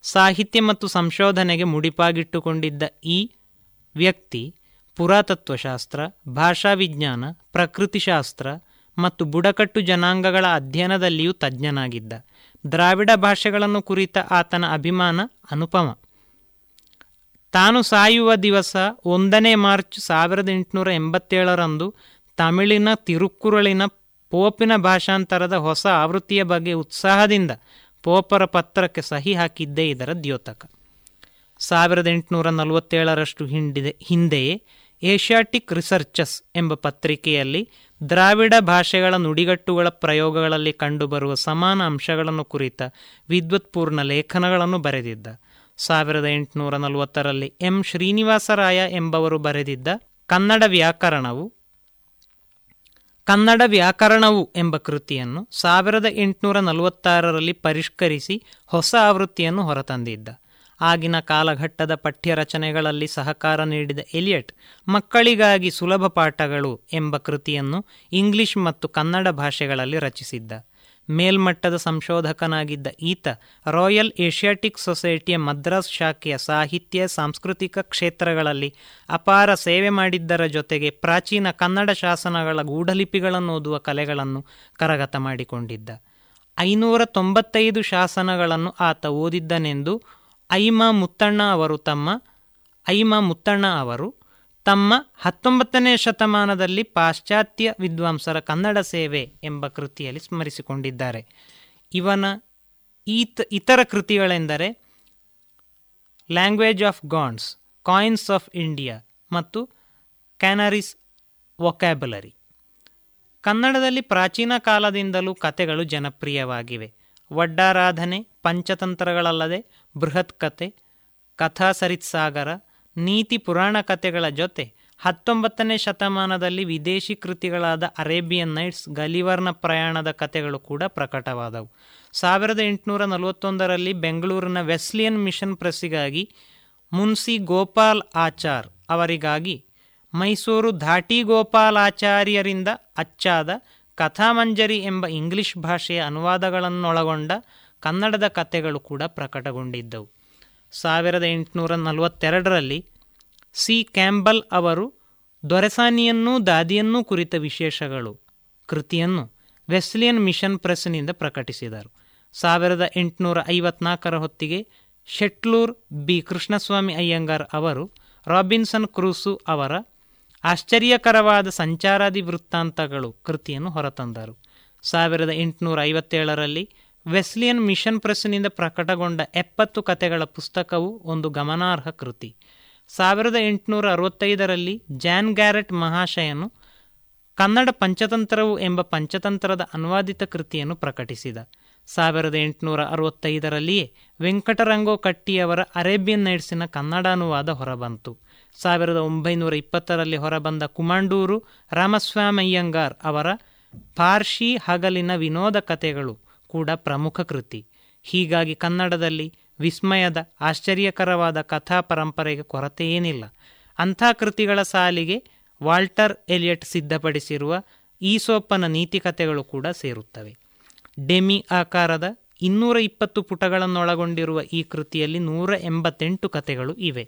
Speaker 19: ಸಾಹಿತ್ಯ ಮತ್ತು ಸಂಶೋಧನೆಗೆ ಮುಡಿಪಾಗಿಟ್ಟುಕೊಂಡಿದ್ದ ಈ ವ್ಯಕ್ತಿ ಪುರಾತತ್ವಶಾಸ್ತ್ರ, ಭಾಷಾವಿಜ್ಞಾನ, ಪ್ರಕೃತಿಶಾಸ್ತ್ರ ಮತ್ತು ಬುಡಕಟ್ಟು ಜನಾಂಗಗಳ ಅಧ್ಯಯನದಲ್ಲಿಯೂ ತಜ್ಞನಾಗಿದ್ದ. ದ್ರಾವಿಡ ಭಾಷೆಗಳನ್ನು ಕುರಿತ ಆತನ ಅಭಿಮಾನ ಅನುಪಮ. ತಾನು ಸಾಯುವ ದಿವಸ ಒಂದನೇ ಮಾರ್ಚ್ ಸಾವಿರದ ಎಂಟುನೂರ ಎಂಬತ್ತೇಳರಂದು ತಮಿಳಿನ ತಿರುಕ್ಕುರಳಿನ ಪೋಪಿನ ಭಾಷಾಂತರದ ಹೊಸ ಆವೃತ್ತಿಯ ಬಗ್ಗೆ ಉತ್ಸಾಹದಿಂದ ಪೋಪರ ಪತ್ರಕ್ಕೆ ಸಹಿ ಹಾಕಿದ್ದೇ ಇದರ ದ್ಯೋತಕ. ಸಾವಿರದ ಎಂಟುನೂರ ನಲವತ್ತೇಳರಷ್ಟು ಹಿಂಡಿದೆ, ಹಿಂದೆಯೇ ಏಷ್ಯಾಟಿಕ್ ರಿಸರ್ಚಸ್ ಎಂಬ ಪತ್ರಿಕೆಯಲ್ಲಿ ದ್ರಾವಿಡ ಭಾಷೆಗಳ ನುಡಿಗಟ್ಟುಗಳ ಪ್ರಯೋಗಗಳಲ್ಲಿ ಕಂಡುಬರುವ ಸಮಾನ ಅಂಶಗಳನ್ನು ಕುರಿತ ವಿದ್ವತ್ಪೂರ್ಣ ಲೇಖನಗಳನ್ನು ಬರೆದಿದ್ದ. ಸಾವಿರದ ಎಂಟುನೂರ ನಲವತ್ತರಲ್ಲಿ ಎಂ. ಶ್ರೀನಿವಾಸರಾಯ ಎಂಬವರು ಬರೆದಿದ್ದ ಕನ್ನಡ ವ್ಯಾಕರಣವು ಕನ್ನಡ ವ್ಯಾಕರಣವು ಎಂಬ ಕೃತಿಯನ್ನು ಸಾವಿರದ ಎಂಟುನೂರ ನಲವತ್ತಾರರಲ್ಲಿ ಪರಿಷ್ಕರಿಸಿ ಹೊಸ ಆವೃತ್ತಿಯನ್ನು ಹೊರತಂದಿದ್ದ. ಆಗಿನ ಕಾಲಘಟ್ಟದ ಪಠ್ಯ ರಚನೆಗಳಲ್ಲಿ ಸಹಕಾರ ನೀಡಿದ ಎಲಿಯಟ್, ಮಕ್ಕಳಿಗಾಗಿ ಸುಲಭ ಪಾಠಗಳು ಎಂಬ ಕೃತಿಯನ್ನು ಇಂಗ್ಲಿಷ್ ಮತ್ತು ಕನ್ನಡ ಭಾಷೆಗಳಲ್ಲಿ ರಚಿಸಿದ್ದ. ಮೇಲ್ಮಟ್ಟದ ಸಂಶೋಧಕನಾಗಿದ್ದ ಈತ ರಾಯಲ್ ಏಷ್ಯಾಟಿಕ್ ಸೊಸೈಟಿಯ ಮದ್ರಾಸ್ ಶಾಖೆಯ ಸಾಹಿತ್ಯ, ಸಾಂಸ್ಕೃತಿಕ ಕ್ಷೇತ್ರಗಳಲ್ಲಿ ಅಪಾರ ಸೇವೆ ಮಾಡಿದ್ದರ ಜೊತೆಗೆ ಪ್ರಾಚೀನ ಕನ್ನಡ ಶಾಸನಗಳ ಗೂಢಲಿಪಿಗಳನ್ನು ಓದುವ ಕಲೆಗಳನ್ನು ಕರಗತ ಮಾಡಿಕೊಂಡಿದ್ದ. ಐನೂರ ತೊಂಬತ್ತೈದು ಶಾಸನಗಳನ್ನು ಆತ ಓದಿದ್ದನೆಂದು ಐಮ ಮುತ್ತಣ್ಣ ಅವರು ತಮ್ಮ, ಐಮ ಮುತ್ತಣ್ಣ ಅವರು ತಮ್ಮ ಹತ್ತೊಂಬತ್ತನೇ ಶತಮಾನದಲ್ಲಿ ಪಾಶ್ಚಾತ್ಯ ವಿದ್ವಾಂಸರ ಕನ್ನಡ ಸೇವೆ ಎಂಬ ಕೃತಿಯಲ್ಲಿ ಸ್ಮರಿಸಿಕೊಂಡಿದ್ದಾರೆ. ಇವನ ಈತ, ಇತರ ಕೃತಿಗಳೆಂದರೆ language of Gonds coins of India ಮತ್ತು ಕ್ಯಾನರಿಸ್ ವೊಕ್ಯಾಬುಲರಿ ಕನ್ನಡದಲ್ಲಿ ಪ್ರಾಚೀನ ಕಾಲದಿಂದಲೂ ಕತೆಗಳು ಜನಪ್ರಿಯವಾಗಿವೆ. ವಡ್ಡಾರಾಧನೆ, ಪಂಚತಂತ್ರಗಳಲ್ಲದೆ ಬೃಹತ್ ಕತೆ, ಕಥಾ ಸರಿತ್ಸಾಗರ ನೀತಿ ಪುರಾಣ ಕಥೆಗಳ ಜೊತೆ ಹತ್ತೊಂಬತ್ತನೇ ಶತಮಾನದಲ್ಲಿ ವಿದೇಶಿ ಕೃತಿಗಳಾದ ಅರೇಬಿಯನ್ ನೈಟ್ಸ್, ಗಲಿವರ್ನ ಪ್ರಯಾಣದ ಕಥೆಗಳು ಕೂಡ ಪ್ರಕಟವಾದವು. ಸಾವಿರದ ಎಂಟುನೂರ ನಲವತ್ತೊಂದರಲ್ಲಿ ಬೆಂಗಳೂರಿನ ವೆಸ್ಲಿಯನ್ ಮಿಷನ್ ಪ್ರೆಸ್ಸಿಗಾಗಿ ಮುನ್ಸಿ ಗೋಪಾಲ್ ಆಚಾರ್ ಅವರಿಗಾಗಿ ಮೈಸೂರು ಧಾಟಿ ಗೋಪಾಲಾಚಾರ್ಯರಿಂದ ಅಚ್ಚಾದ ಕಥಾಮಂಜರಿ ಎಂಬ ಇಂಗ್ಲಿಷ್ ಭಾಷೆಯ ಅನುವಾದಗಳನ್ನೊಳಗೊಂಡ ಕನ್ನಡದ ಕಥೆಗಳು ಕೂಡ ಪ್ರಕಟಗೊಂಡಿದ್ದವು. ಸಾವಿರದ ಎಂಟುನೂರ ನಲವತ್ತೆರಡರಲ್ಲಿ ಸಿ. ಕ್ಯಾಂಬಲ್ ಅವರು ದೊರೆಸಾನಿಯನ್ನೂ ದಾದಿಯನ್ನೂ ಕುರಿತ ವಿಶೇಷಗಳು, ಕೃತಿಯನ್ನು ವೆಸ್ಲಿಯನ್ ಮಿಷನ್ ಪ್ರೆಸ್ನಿಂದ ಪ್ರಕಟಿಸಿದರು. ಸಾವಿರದ ಎಂಟುನೂರ ಐವತ್ನಾಲ್ಕರ ಹೊತ್ತಿಗೆ ಶೆಟ್ಲೂರ್ ಬಿ. ಕೃಷ್ಣಸ್ವಾಮಿ ಅಯ್ಯಂಗಾರ್ ಅವರು ರಾಬಿನ್ಸನ್ ಕ್ರೂಸು ಅವರ ಆಶ್ಚರ್ಯಕರವಾದ ಸಂಚಾರಾದಿ ವೃತ್ತಾಂತಗಳು ಕೃತಿಯನ್ನು ಹೊರತಂದರು. ಸಾವಿರದ ಎಂಟುನೂರ ಐವತ್ತೇಳರಲ್ಲಿ ವೆಸ್ಲಿಯನ್ ಮಿಷನ್ ಪ್ರೆಸ್ನಿಂದ ಪ್ರಕಟಗೊಂಡ ಎಪ್ಪತ್ತು ಕತೆಗಳ ಪುಸ್ತಕವು ಒಂದು ಗಮನಾರ್ಹ ಕೃತಿ. ಸಾವಿರದ ಎಂಟುನೂರ ಅರವತ್ತೈದರಲ್ಲಿ ಜಾನ್ ಗ್ಯಾರೆಟ್ ಮಹಾಶಯನು ಕನ್ನಡ ಪಂಚತಂತ್ರವು ಎಂಬ ಪಂಚತಂತ್ರದ ಅನುವಾದಿತ ಕೃತಿಯನ್ನು ಪ್ರಕಟಿಸಿದ. ಸಾವಿರದ ಎಂಟುನೂರ ಅರವತ್ತೈದರಲ್ಲಿಯೇ ವೆಂಕಟರಂಗೋ ಕಟ್ಟಿಯವರ ಅರೇಬಿಯನ್ ನೈಟ್ಸಿನ ಕನ್ನಡ ಅನುವಾದ ಹೊರಬಂತು. ಸಾವಿರದ ಒಂಬೈನೂರ ಇಪ್ಪತ್ತರಲ್ಲಿ ಹೊರಬಂದ ಕುಮಾಂಡೂರು ರಾಮಸ್ವಾಮಯ್ಯಂಗಾರ್ ಅವರ ಪಾರ್ಶಿ ಹಗಲಿನ ವಿನೋದ ಕಥೆಗಳು ಕೂಡ ಪ್ರಮುಖ ಕೃತಿ. ಹೀಗಾಗಿ ಕನ್ನಡದಲ್ಲಿ ವಿಸ್ಮಯದ, ಆಶ್ಚರ್ಯಕರವಾದ ಕಥಾ ಪರಂಪರೆಗೆ ಕೊರತೆಯೇನಿಲ್ಲ. ಅಂಥ ಕೃತಿಗಳ ಸಾಲಿಗೆ ವಾಲ್ಟರ್ ಎಲಿಯಟ್ ಸಿದ್ಧಪಡಿಸಿರುವ ಈಸೋಪ್ಪನ ನೀತಿಕಥೆಗಳು ಕೂಡ ಸೇರುತ್ತವೆ. ಡೆಮಿ ಆಕಾರದ ಇನ್ನೂರ ಇಪ್ಪತ್ತು ಪುಟಗಳನ್ನೊಳಗೊಂಡಿರುವ ಈ ಕೃತಿಯಲ್ಲಿ ನೂರ ಎಂಬತ್ತೆಂಟು ಕಥೆಗಳು ಇವೆ.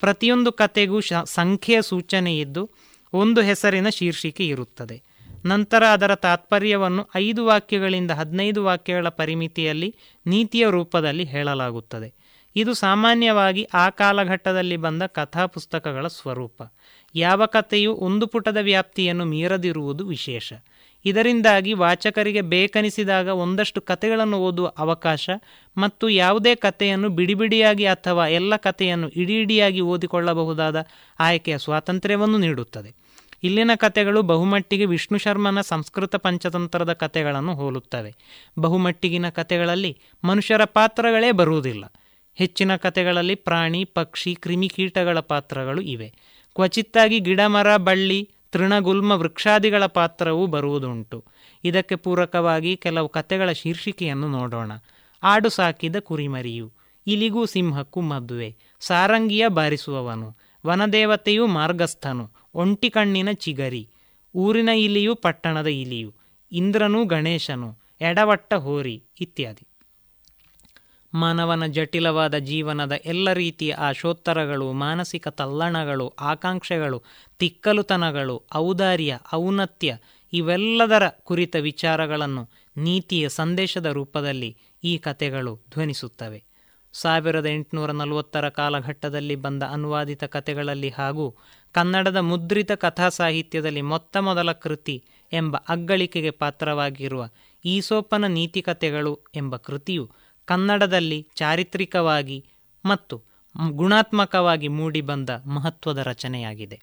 Speaker 19: ಪ್ರತಿಯೊಂದು ಕಥೆಗೂ ಸಂಖ್ಯೆಯ ಸೂಚನೆ ಇದ್ದು, ಒಂದು ಹೆಸರಿನ ಶೀರ್ಷಿಕೆ ಇರುತ್ತದೆ. ನಂತರ ಅದರ ತಾತ್ಪರ್ಯವನ್ನು ಐದು ವಾಕ್ಯಗಳಿಂದ ಹದಿನೈದು ವಾಕ್ಯಗಳ ಪರಿಮಿತಿಯಲ್ಲಿ ನೀತಿಯ ರೂಪದಲ್ಲಿ ಹೇಳಲಾಗುತ್ತದೆ. ಇದು ಸಾಮಾನ್ಯವಾಗಿ ಆ ಕಾಲಘಟ್ಟದಲ್ಲಿ ಬಂದ ಕಥಾ ಪುಸ್ತಕಗಳ ಸ್ವರೂಪ. ಯಾವ ಕಥೆಯು ಒಂದು ಪುಟದ ವ್ಯಾಪ್ತಿಯನ್ನು ಮೀರದಿರುವುದು ವಿಶೇಷ. ಇದರಿಂದಾಗಿ ವಾಚಕರಿಗೆ ಬೇಕನಿಸಿದಾಗ ಒಂದಷ್ಟು ಕಥೆಗಳನ್ನು ಓದುವ ಅವಕಾಶ ಮತ್ತು ಯಾವುದೇ ಕಥೆಯನ್ನು ಬಿಡಿಬಿಡಿಯಾಗಿ ಅಥವಾ ಎಲ್ಲ ಕಥೆಯನ್ನು ಇಡೀ ಇಡಿಯಾಗಿ ಓದಿಕೊಳ್ಳಬಹುದಾದ ಆಯ್ಕೆಯ ಸ್ವಾತಂತ್ರ್ಯವನ್ನು ನೀಡುತ್ತದೆ. ಇಲ್ಲಿನ ಕಥೆಗಳು ಬಹುಮಟ್ಟಿಗೆ ವಿಷ್ಣು ಶರ್ಮನ ಸಂಸ್ಕೃತ ಪಂಚತಂತ್ರದ ಕಥೆಗಳನ್ನು ಹೋಲುತ್ತವೆ. ಬಹುಮಟ್ಟಿಗಿನ ಕಥೆಗಳಲ್ಲಿ ಮನುಷ್ಯರ ಪಾತ್ರಗಳೇ ಬರುವುದಿಲ್ಲ. ಹೆಚ್ಚಿನ ಕಥೆಗಳಲ್ಲಿ ಪ್ರಾಣಿ, ಪಕ್ಷಿ ಕ್ರಿಮಿಕೀಟಗಳ ಪಾತ್ರಗಳು ಇವೆ. ಕ್ವಚಿತ್ತಾಗಿ ಗಿಡಮರ ಬಳ್ಳಿ ತೃಣಗುಲ್ಮ ವೃಕ್ಷಾದಿಗಳ ಪಾತ್ರವೂ ಬರುವುದುಂಟು. ಇದಕ್ಕೆ ಪೂರಕವಾಗಿ ಕೆಲವು ಕಥೆಗಳ ಶೀರ್ಷಿಕೆಯನ್ನು ನೋಡೋಣ. ಆಡು ಸಾಕಿದ ಕುರಿಮರಿಯು, ಇಲಿಗೂ ಸಿಂಹಕ್ಕೂ ಮದುವೆ, ಸಾರಂಗಿಯ ಬಾರಿಸುವವನು, ವನದೇವತೆಯು ಮಾರ್ಗಸ್ಥನು ಒಂಟಿ ಕಣ್ಣಿನ ಚಿಗರಿ, ಊರಿನ ಇಲಿಯು ಪಟ್ಟಣದ ಇಲಿಯು, ಇಂದ್ರನು ಗಣೇಶನು, ಎಡವಟ್ಟ ಹೋರಿ ಇತ್ಯಾದಿ. ಮಾನವನ ಜಟಿಲವಾದ ಜೀವನದ ಎಲ್ಲ ರೀತಿಯ ಆಶೋತ್ತರಗಳು, ಮಾನಸಿಕ ತಲ್ಲಣಗಳು, ಆಕಾಂಕ್ಷೆಗಳು, ತಿಕ್ಕಲುತನಗಳು, ಔದಾರ್ಯ, ಔನ್ನತ್ಯ ಇವೆಲ್ಲದರ ಕುರಿತ ವಿಚಾರಗಳನ್ನು ನೀತಿಯ ಸಂದೇಶದ ರೂಪದಲ್ಲಿ ಈ ಕಥೆಗಳು ಧ್ವನಿಸುತ್ತವೆ. ಸಾವಿರದ ಎಂಟುನೂರ ನಲವತ್ತರ ಕಾಲಘಟ್ಟದಲ್ಲಿ ಬಂದ ಅನುವಾದಿತ ಕಥೆಗಳಲ್ಲಿ ಹಾಗೂ ಕನ್ನಡದ ಮುದ್ರಿತ ಕಥಾ ಸಾಹಿತ್ಯದಲ್ಲಿ ಮೊತ್ತ ಮೊದಲ ಕೃತಿ ಎಂಬ ಅಗ್ಗಳಿಕೆಗೆ ಪಾತ್ರವಾಗಿರುವ ಈಸೋಪನ ನೀತಿಕತೆಗಳು ಎಂಬ ಕೃತಿಯು ಕನ್ನಡದಲ್ಲಿ ಚಾರಿತ್ರಿಕವಾಗಿ ಮತ್ತು ಗುಣಾತ್ಮಕವಾಗಿ ಮೂಡಿಬಂದ ಮಹತ್ವದ ರಚನೆಯಾಗಿದೆ.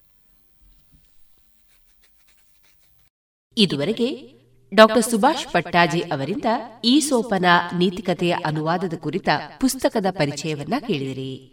Speaker 2: ಇದುವರೆಗೆ ಡಾಕ್ಟರ್ ಸುಭಾಷ್ ಪಟ್ಟಾಜಿ ಅವರಿಂದ ಈ ಸೋಪನ ನೀತಿಕತೆಯ ಅನುವಾದದ ಕುರಿತ ಪುಸ್ತಕದ ಪರಿಚಯವನ್ನ ಕೇಳಿದಿರಿ.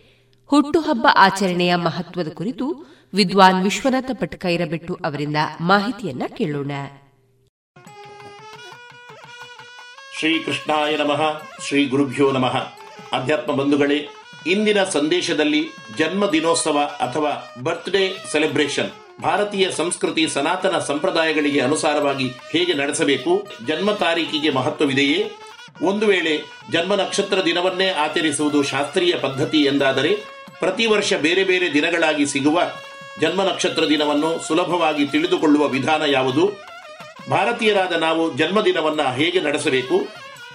Speaker 2: ಹುಟ್ಟುಹಬ್ಬ ಆಚರಣೆಯ ಮಹತ್ವದ ಕುರಿತು ವಿದ್ವಾನ್ ವಿಶ್ವನಾಥ ಪಟ್ಕೈರಬೆಟ್ಟು ಅವರಿಂದ ಮಾಹಿತಿಯನ್ನ ಕೇಳೋಣ.
Speaker 20: ಶ್ರೀ ಕೃಷ್ಣಾಯ ನಮಃ. ಶ್ರೀ ಗುರುಭ್ಯೋ ನಮಃ. ಅಧ್ಯಾತ್ಮ ಬಂಧುಗಳೇ, ಇಂದಿನ ಸಂದೇಶದಲ್ಲಿ ಜನ್ಮ ದಿನೋತ್ಸವ ಅಥವಾ ಬರ್ತ್ಡೇ ಸೆಲೆಬ್ರೇಷನ್ ಭಾರತೀಯ ಸಂಸ್ಕೃತಿ ಸನಾತನ ಸಂಪ್ರದಾಯಗಳಿಗೆ ಅನುಸಾರವಾಗಿ ಹೇಗೆ ನಡೆಸಬೇಕು, ಜನ್ಮ ತಾರೀಕಿಗೆ ಮಹತ್ವವಿದೆಯೇ? ಒಂದು ವೇಳೆ ಜನ್ಮ ನಕ್ಷತ್ರ ದಿನವನ್ನೇ ಆಚರಿಸುವುದು ಶಾಸ್ತ್ರೀಯ ಪದ್ಧತಿ ಎಂದಾದರೆ ಪ್ರತಿ ವರ್ಷ ಬೇರೆ ಬೇರೆ ದಿನಗಳಾಗಿ ಸಿಗುವ ಜನ್ಮ ನಕ್ಷತ್ರ ದಿನವನ್ನು ಸುಲಭವಾಗಿ ತಿಳಿದುಕೊಳ್ಳುವ ವಿಧಾನ ಯಾವುದು? ಭಾರತೀಯರಾದ ನಾವು ಜನ್ಮದಿನವನ್ನ ಹೇಗೆ ನಡೆಸಬೇಕು?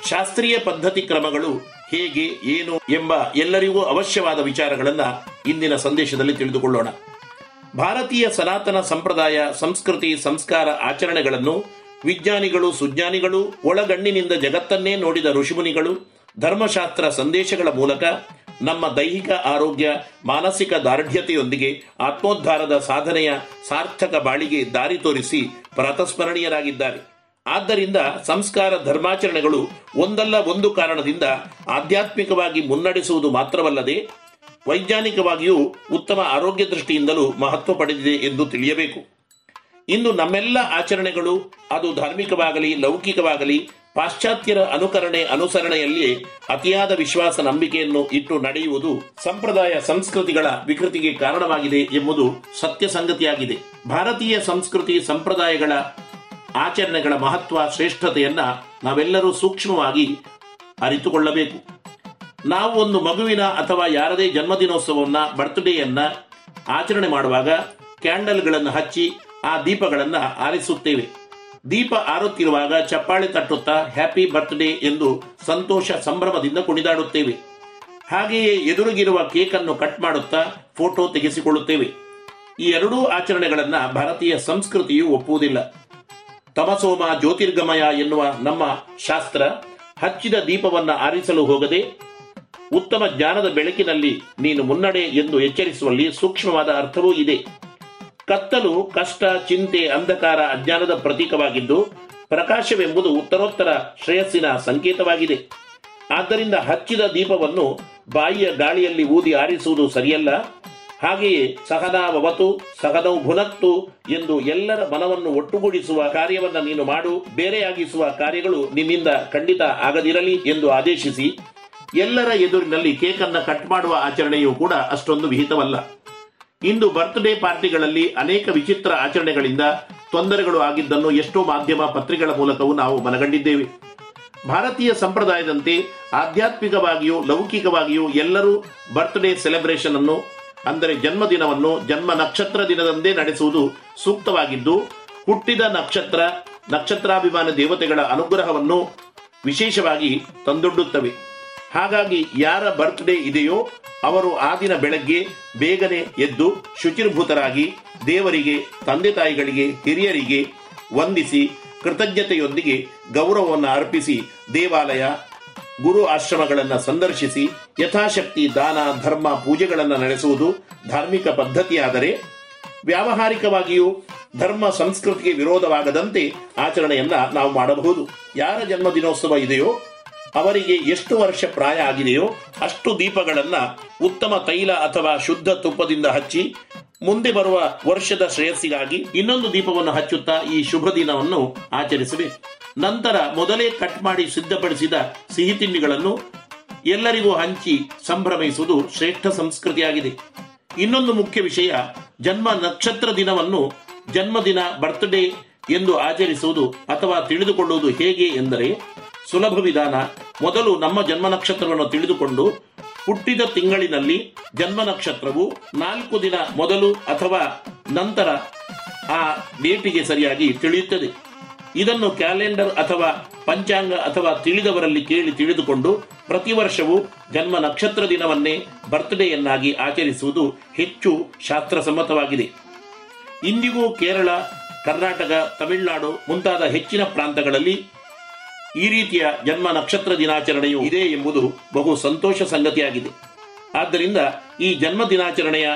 Speaker 20: ಶಾಸ್ತ್ರೀಯ ಪದ್ಧತಿ ಕ್ರಮಗಳು ಹೇಗೆ, ಏನು ಎಂಬ ಎಲ್ಲರಿಗೂ ಅವಶ್ಯವಾದ ವಿಚಾರಗಳನ್ನು ಇಂದಿನ ಸಂದೇಶದಲ್ಲಿ ತಿಳಿದುಕೊಳ್ಳೋಣ. ಭಾರತೀಯ ಸನಾತನ ಸಂಪ್ರದಾಯ, ಸಂಸ್ಕೃತಿ, ಸಂಸ್ಕಾರ ಆಚರಣೆಗಳನ್ನು ವಿಜ್ಞಾನಿಗಳು, ಸುಜ್ಞಾನಿಗಳು, ಒಳಗಣ್ಣಿನಿಂದ ಜಗತ್ತನ್ನೇ ನೋಡಿದ ಋಷಿಮುನಿಗಳು, ಧರ್ಮಶಾಸ್ತ್ರ ಸಂದೇಶಗಳ ಮೂಲಕ ನಮ್ಮ ದೈಹಿಕ ಆರೋಗ್ಯ, ಮಾನಸಿಕ ದಾರ್ಢ್ಯತೆಯೊಂದಿಗೆ ಆತ್ಮೋದ್ಧಾರದ ಸಾಧನೆಯ ಸಾರ್ಥಕ ಬಾಳಿಗೆ ದಾರಿ ತೋರಿಸಿ ಪ್ರಾತಸ್ಮರಣೀಯರಾಗಿದ್ದಾರೆ. ಆದ್ದರಿಂದ ಸಂಸ್ಕಾರ ಧರ್ಮಾಚರಣೆಗಳು ಒಂದಲ್ಲ ಒಂದು ಕಾರಣದಿಂದ ಆಧ್ಯಾತ್ಮಿಕವಾಗಿ ಮುನ್ನಡೆಸುವುದು ಮಾತ್ರವಲ್ಲದೆ ವೈಜ್ಞಾನಿಕವಾಗಿಯೂ ಉತ್ತಮ ಆರೋಗ್ಯ ದೃಷ್ಟಿಯಿಂದಲೂ ಮಹತ್ವ ಪಡೆದಿದೆ ಎಂದು ತಿಳಿಯಬೇಕು. ಇಂದು ನಮ್ಮೆಲ್ಲ ಆಚರಣೆಗಳು ಅದು ಧಾರ್ಮಿಕವಾಗಲಿ, ಲೌಕಿಕವಾಗಲಿ ಪಾಶ್ಚಾತ್ಯರ ಅನುಕರಣೆ ಅನುಸರಣೆಯಲ್ಲಿ ಅತಿಯಾದ ವಿಶ್ವಾಸ ನಂಬಿಕೆಯನ್ನು ಇಟ್ಟು ನಡೆಯುವುದು ಸಂಪ್ರದಾಯ ಸಂಸ್ಕೃತಿಗಳ ವಿಕೃತಿಗೆ ಕಾರಣವಾಗಿದೆ ಎಂಬುದು ಸತ್ಯ ಸಂಗತಿಯಾಗಿದೆ. ಭಾರತೀಯ ಸಂಸ್ಕೃತಿ ಸಂಪ್ರದಾಯಗಳ ಆಚರಣೆಗಳ ಮಹತ್ವ, ಶ್ರೇಷ್ಠತೆಯನ್ನ ನಾವೆಲ್ಲರೂ ಸೂಕ್ಷ್ಮವಾಗಿ ಅರಿತುಕೊಳ್ಳಬೇಕು. ನಾವು ಒಂದು ಮಗುವಿನ ಅಥವಾ ಯಾರದೇ ಜನ್ಮದಿನೋತ್ಸವವನ್ನ ಬರ್ತ್ಡೇಯನ್ನ ಆಚರಣೆ ಮಾಡುವಾಗ ಕ್ಯಾಂಡಲ್ಗಳನ್ನು ಹಚ್ಚಿ, ಆ ದೀಪಗಳನ್ನು ಆರಿಸುತ್ತೇವೆ. ದೀಪ ಆರುತ್ತಿರುವಾಗ ಚಪ್ಪಾಳೆ ತಟ್ಟುತ್ತಾ ಹ್ಯಾಪಿ ಬರ್ತ್ಡೇ ಎಂದು ಸಂತೋಷ ಸಂಭ್ರಮದಿಂದ ಕುಣಿದಾಡುತ್ತೇವೆ. ಹಾಗೆಯೇ ಎದುರಿಗಿರುವ ಕೇಕನ್ನು ಕಟ್ ಮಾಡುತ್ತಾ ಫೋಟೋ ತೆಗೆಸಿಕೊಳ್ಳುತ್ತೇವೆ. ಈ ಎರಡೂ ಆಚರಣೆಗಳನ್ನ ಭಾರತೀಯ ಸಂಸ್ಕೃತಿಯು ಒಪ್ಪುವುದಿಲ್ಲ. ತಮಸೋಮ ಜ್ಯೋತಿರ್ಗಮಯ ಎನ್ನುವ ನಮ್ಮ ಶಾಸ್ತ್ರ ಹಚ್ಚಿದ ದೀಪವನ್ನ ಆರಿಸಲು ಹೋಗದೆ, ಉತ್ತಮ ಜ್ಞಾನದ ಬೆಳಕಿನಲ್ಲಿ ನೀನು ಮುನ್ನಡೆ ಎಂದು ಎಚ್ಚರಿಸುವಲ್ಲಿ ಸೂಕ್ಷ್ಮವಾದ ಅರ್ಥವೂ ಇದೆ. ಕತ್ತಲು, ಕಷ್ಟ, ಚಿಂತೆ, ಅಂಧಕಾರ ಅಜ್ಞಾನದ ಪ್ರತೀಕವಾಗಿದ್ದು, ಪ್ರಕಾಶವೆಂಬುದು ಉತ್ತರೋತ್ತರ ಶ್ರೇಯಸ್ಸಿನ ಸಂಕೇತವಾಗಿದೆ. ಆದ್ದರಿಂದ ಹಚ್ಚಿದ ದೀಪವನ್ನು ಬಾಯಿಯ ಗಾಳಿಯಲ್ಲಿ ಊದಿ ಆರಿಸುವುದು ಸರಿಯಲ್ಲ. ಹಾಗೆಯೇ ಸಹನಾವತು ಸಹನೌ ಭುನತ್ತು ಎಂದು ಎಲ್ಲರ ಮನವನ್ನು ಒಟ್ಟುಗೂಡಿಸುವ ಕಾರ್ಯವನ್ನು ನೀನು ಮಾಡು ಬೇರೆಯಾಗಿಸುವ ಕಾರ್ಯಗಳು ನಿನ್ನಿಂದ ಖಂಡಿತ ಆಗದಿರಲಿ ಎಂದು ಆದೇಶಿಸಿ, ಎಲ್ಲರ ಎದುರಿನಲ್ಲಿ ಕೇಕನ್ನ ಕಟ್ ಮಾಡುವ ಆಚರಣೆಯೂ ಕೂಡ ಅಷ್ಟೊಂದು ವಿಹಿತವಲ್ಲ. ಇಂದು ಬರ್ತ್ಡೇ ಪಾರ್ಟಿಗಳಲ್ಲಿ ಅನೇಕ ವಿಚಿತ್ರ ಆಚರಣೆಗಳಿಂದ ತೊಂದರೆಗಳು ಆಗಿದ್ದನ್ನು ಎಷ್ಟೋ ಮಾಧ್ಯಮ ಪತ್ರಿಕೆಗಳ ಮೂಲಕವೂ ನಾವು ಮನಗಂಡಿದ್ದೇವೆ. ಭಾರತೀಯ ಸಂಪ್ರದಾಯದಂತೆ ಆಧ್ಯಾತ್ಮಿಕವಾಗಿಯೂ ಲೌಕಿಕವಾಗಿಯೂ ಎಲ್ಲರೂ ಬರ್ತ್ಡೇ ಸೆಲೆಬ್ರೇಷನ್ ಅನ್ನು, ಅಂದರೆ ಜನ್ಮದಿನವನ್ನು ಜನ್ಮ ನಕ್ಷತ್ರ ದಿನದಂದೇ ನಡೆಸುವುದು ಸೂಕ್ತವಾಗಿದ್ದು, ಹುಟ್ಟಿದ ನಕ್ಷತ್ರ, ನಕ್ಷತ್ರಾಭಿಮಾನ ದೇವತೆಗಳ ಅನುಗ್ರಹವನ್ನು ವಿಶೇಷವಾಗಿ ತಂದೊಡ್ಡುತ್ತವೆ. ಹಾಗಾಗಿ ಯಾರ ಬರ್ತ್ಡೇ ಇದೆಯೋ ಅವರು ಆ ದಿನ ಬೆಳಗ್ಗೆ ಬೇಗನೆ ಎದ್ದು ಶುಚಿರ್ಭೂತರಾಗಿ ದೇವರಿಗೆ, ತಂದೆ ತಾಯಿಗಳಿಗೆ, ಹಿರಿಯರಿಗೆ ವಂದಿಸಿ ಕೃತಜ್ಞತೆಯೊಂದಿಗೆ ಗೌರವವನ್ನು ಅರ್ಪಿಸಿ ದೇವಾಲಯ, ಗುರು ಆಶ್ರಮಗಳನ್ನು ಸಂದರ್ಶಿಸಿ ಯಥಾಶಕ್ತಿ, ದಾನ, ಧರ್ಮ ಪೂಜೆಗಳನ್ನು ನಡೆಸುವುದು ಧಾರ್ಮಿಕ ಪದ್ಧತಿಯಾದರೆ ವ್ಯಾವಹಾರಿಕವಾಗಿಯೂ ಧರ್ಮ ಸಂಸ್ಕೃತಿಗೆ ವಿರೋಧವಾಗದಂತೆ ಆಚರಣೆಯನ್ನ ನಾವು ಮಾಡಬಹುದು. ಯಾರ ಜನ್ಮದಿನೋತ್ಸವ ಇದೆಯೋ ಅವರಿಗೆ ಎಷ್ಟು ವರ್ಷ ಪ್ರಾಯ ಆಗಿದೆಯೋ ಅಷ್ಟು ದೀಪಗಳನ್ನ ಉತ್ತಮ ತೈಲ ಅಥವಾ ಶುದ್ಧ ತುಪ್ಪದಿಂದ ಹಚ್ಚಿ ಮುಂದೆ ಬರುವ ವರ್ಷದ ಶ್ರೇಯಸ್ಸಿಗಾಗಿ ಇನ್ನೊಂದು ದೀಪವನ್ನು ಹಚ್ಚುತ್ತಾ ಈ ಶುಭ ದಿನವನ್ನು ಆಚರಿಸಬೇಕು. ನಂತರ ಮೊದಲೇ ಕಟ್ ಮಾಡಿ ಸಿದ್ಧಪಡಿಸಿದ ಸಿಹಿ ತಿಂಡಿಗಳನ್ನು ಎಲ್ಲರಿಗೂ ಹಂಚಿ ಸಂಭ್ರಮಿಸುವುದು ಶ್ರೇಷ್ಠ ಸಂಸ್ಕೃತಿಯಾಗಿದೆ. ಇನ್ನೊಂದು ಮುಖ್ಯ ವಿಷಯ, ಜನ್ಮ ನಕ್ಷತ್ರ ದಿನವನ್ನು ಜನ್ಮದಿನ ಬರ್ತ್ಡೇ ಎಂದು ಆಚರಿಸುವುದು ಅಥವಾ ತಿಳಿದುಕೊಳ್ಳುವುದು ಹೇಗೆ ಎಂದರೆ ಸುಲಭ ವಿಧಾನ ಮೊದಲು ನಮ್ಮ ಜನ್ಮ ನಕ್ಷತ್ರವನ್ನು ತಿಳಿದುಕೊಂಡು ಹುಟ್ಟಿದ ತಿಂಗಳಿನಲ್ಲಿ ಜನ್ಮ ನಕ್ಷತ್ರವು ನಾಲ್ಕು ದಿನ ಮೊದಲು ಅಥವಾ ನಂತರ ಆ ಡೇಟಿಗೆ ಸರಿಯಾಗಿ ತಿಳಿಯುತ್ತದೆ. ಇದನ್ನು ಕ್ಯಾಲೆಂಡರ್ ಅಥವಾ ಪಂಚಾಂಗ ಅಥವಾ ತಿಳಿದವರಲ್ಲಿ ಕೇಳಿ ತಿಳಿದುಕೊಂಡು ಪ್ರತಿ ವರ್ಷವೂ ಜನ್ಮ ನಕ್ಷತ್ರ ದಿನವನ್ನೇ ಬರ್ತ್ಡೇಯನ್ನಾಗಿ ಆಚರಿಸುವುದು ಹೆಚ್ಚು ಶಾಸ್ತ್ರಸಮ್ಮತವಾಗಿದೆ. ಇಂದಿಗೂ ಕೇರಳ, ಕರ್ನಾಟಕ, ತಮಿಳುನಾಡು ಮುಂತಾದ ಹೆಚ್ಚಿನ ಪ್ರಾಂತಗಳಲ್ಲಿ ಈ ರೀತಿಯ ಜನ್ಮ ನಕ್ಷತ್ರ ದಿನಾಚರಣೆಯು ಇದೆ ಎಂಬುದು ಬಹು ಸಂತೋಷ ಸಂಗತಿಯಾಗಿದೆ. ಆದ್ದರಿಂದ ಈ ಜನ್ಮ ದಿನಾಚರಣೆಯ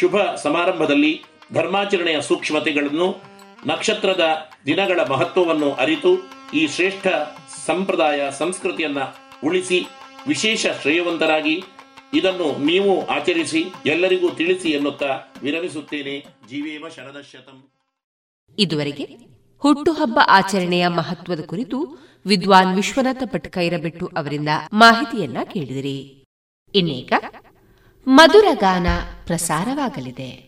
Speaker 20: ಶುಭ ಸಮಾರಂಭದಲ್ಲಿ ಧರ್ಮಾಚರಣೆಯ ಸೂಕ್ಷ್ಮತೆಗಳನ್ನು, ನಕ್ಷತ್ರದ ದಿನಗಳ ಮಹತ್ವವನ್ನು ಅರಿತು, ಈ ಶ್ರೇಷ್ಠ ಸಂಪ್ರದಾಯ ಸಂಸ್ಕೃತಿಯನ್ನ ಉಳಿಸಿ, ವಿಶೇಷ ಶ್ರೇಯವಂತರಾಗಿ ಇದನ್ನು ನೀವು ಆಚರಿಸಿ, ಎಲ್ಲರಿಗೂ ತಿಳಿಸಿ ಎನ್ನುತ್ತಾ ವಿರಮಿಸುತ್ತೇನೆ ಜೀವೇಮ ಶರದಶತಂ.
Speaker 2: ಇದುವರೆಗೆ ಹುಟ್ಟುಹಬ್ಬ ಆಚರಣೆಯ ಮಹತ್ವದ ಕುರಿತು ವಿದ್ವಾನ್ ವಿಶ್ವನಾಥ ಪಟ್ಕೈರಬೆಟ್ಟು ಅವರಿಂದ ಮಾಹಿತಿಯನ್ನ ಕೇಳಿದಿರಿ. ಇನ್ನೀಗ ಮಧುರ ಗಾನ ಪ್ರಸಾರವಾಗಲಿದೆ.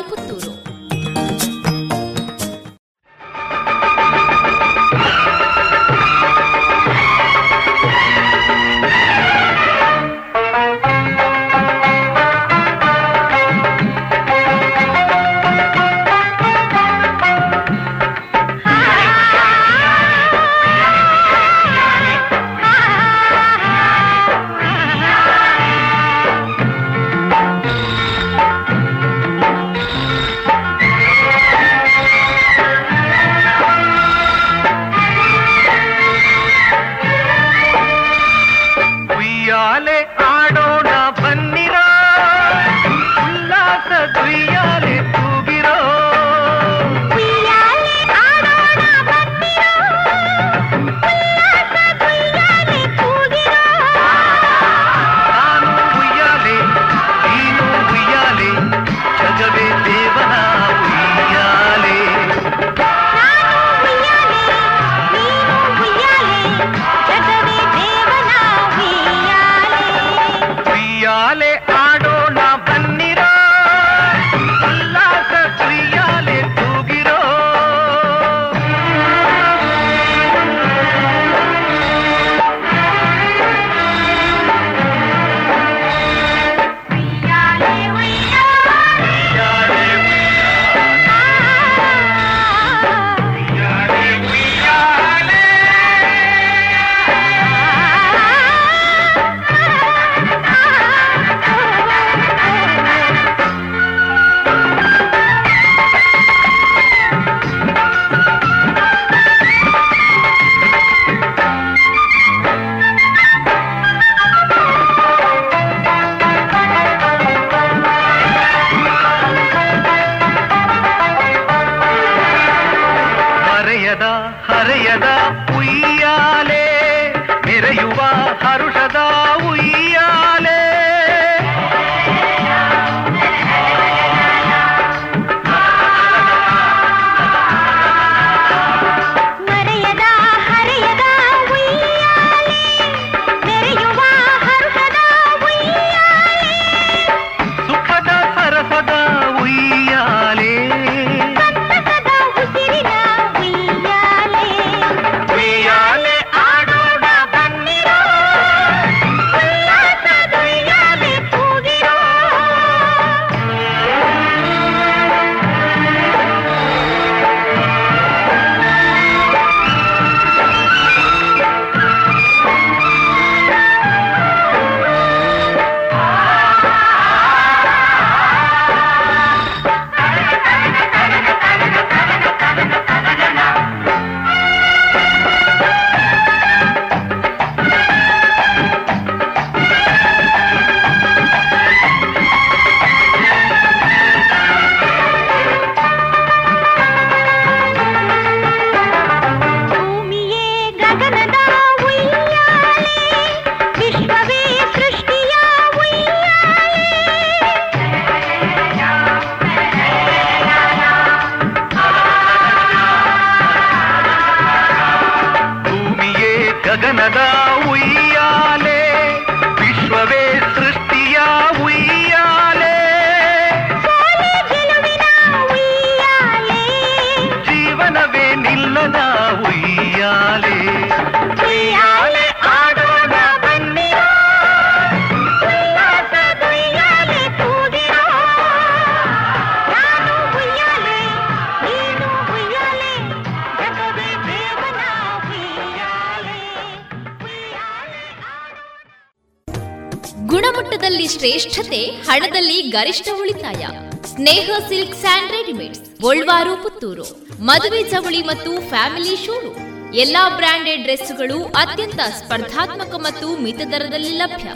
Speaker 17: ಗರಿಷ್ಠ ಉಳಿತಾಯ. Sneha silk and readymades, Golwaru, Puttur. ಮದುವೆ ಚವಳಿ ಮತ್ತು ಫ್ಯಾಮಿಲಿ ಶೋರೂಮ್. ಎಲ್ಲಾ ಬ್ರಾಂಡೆಡ್ ಡ್ರೆಸ್ಗಳು ಅತ್ಯಂತ ಸ್ಪರ್ಧಾತ್ಮಕ ಮತ್ತು ಮಿತ ದರದಲ್ಲಿ ಲಭ್ಯ.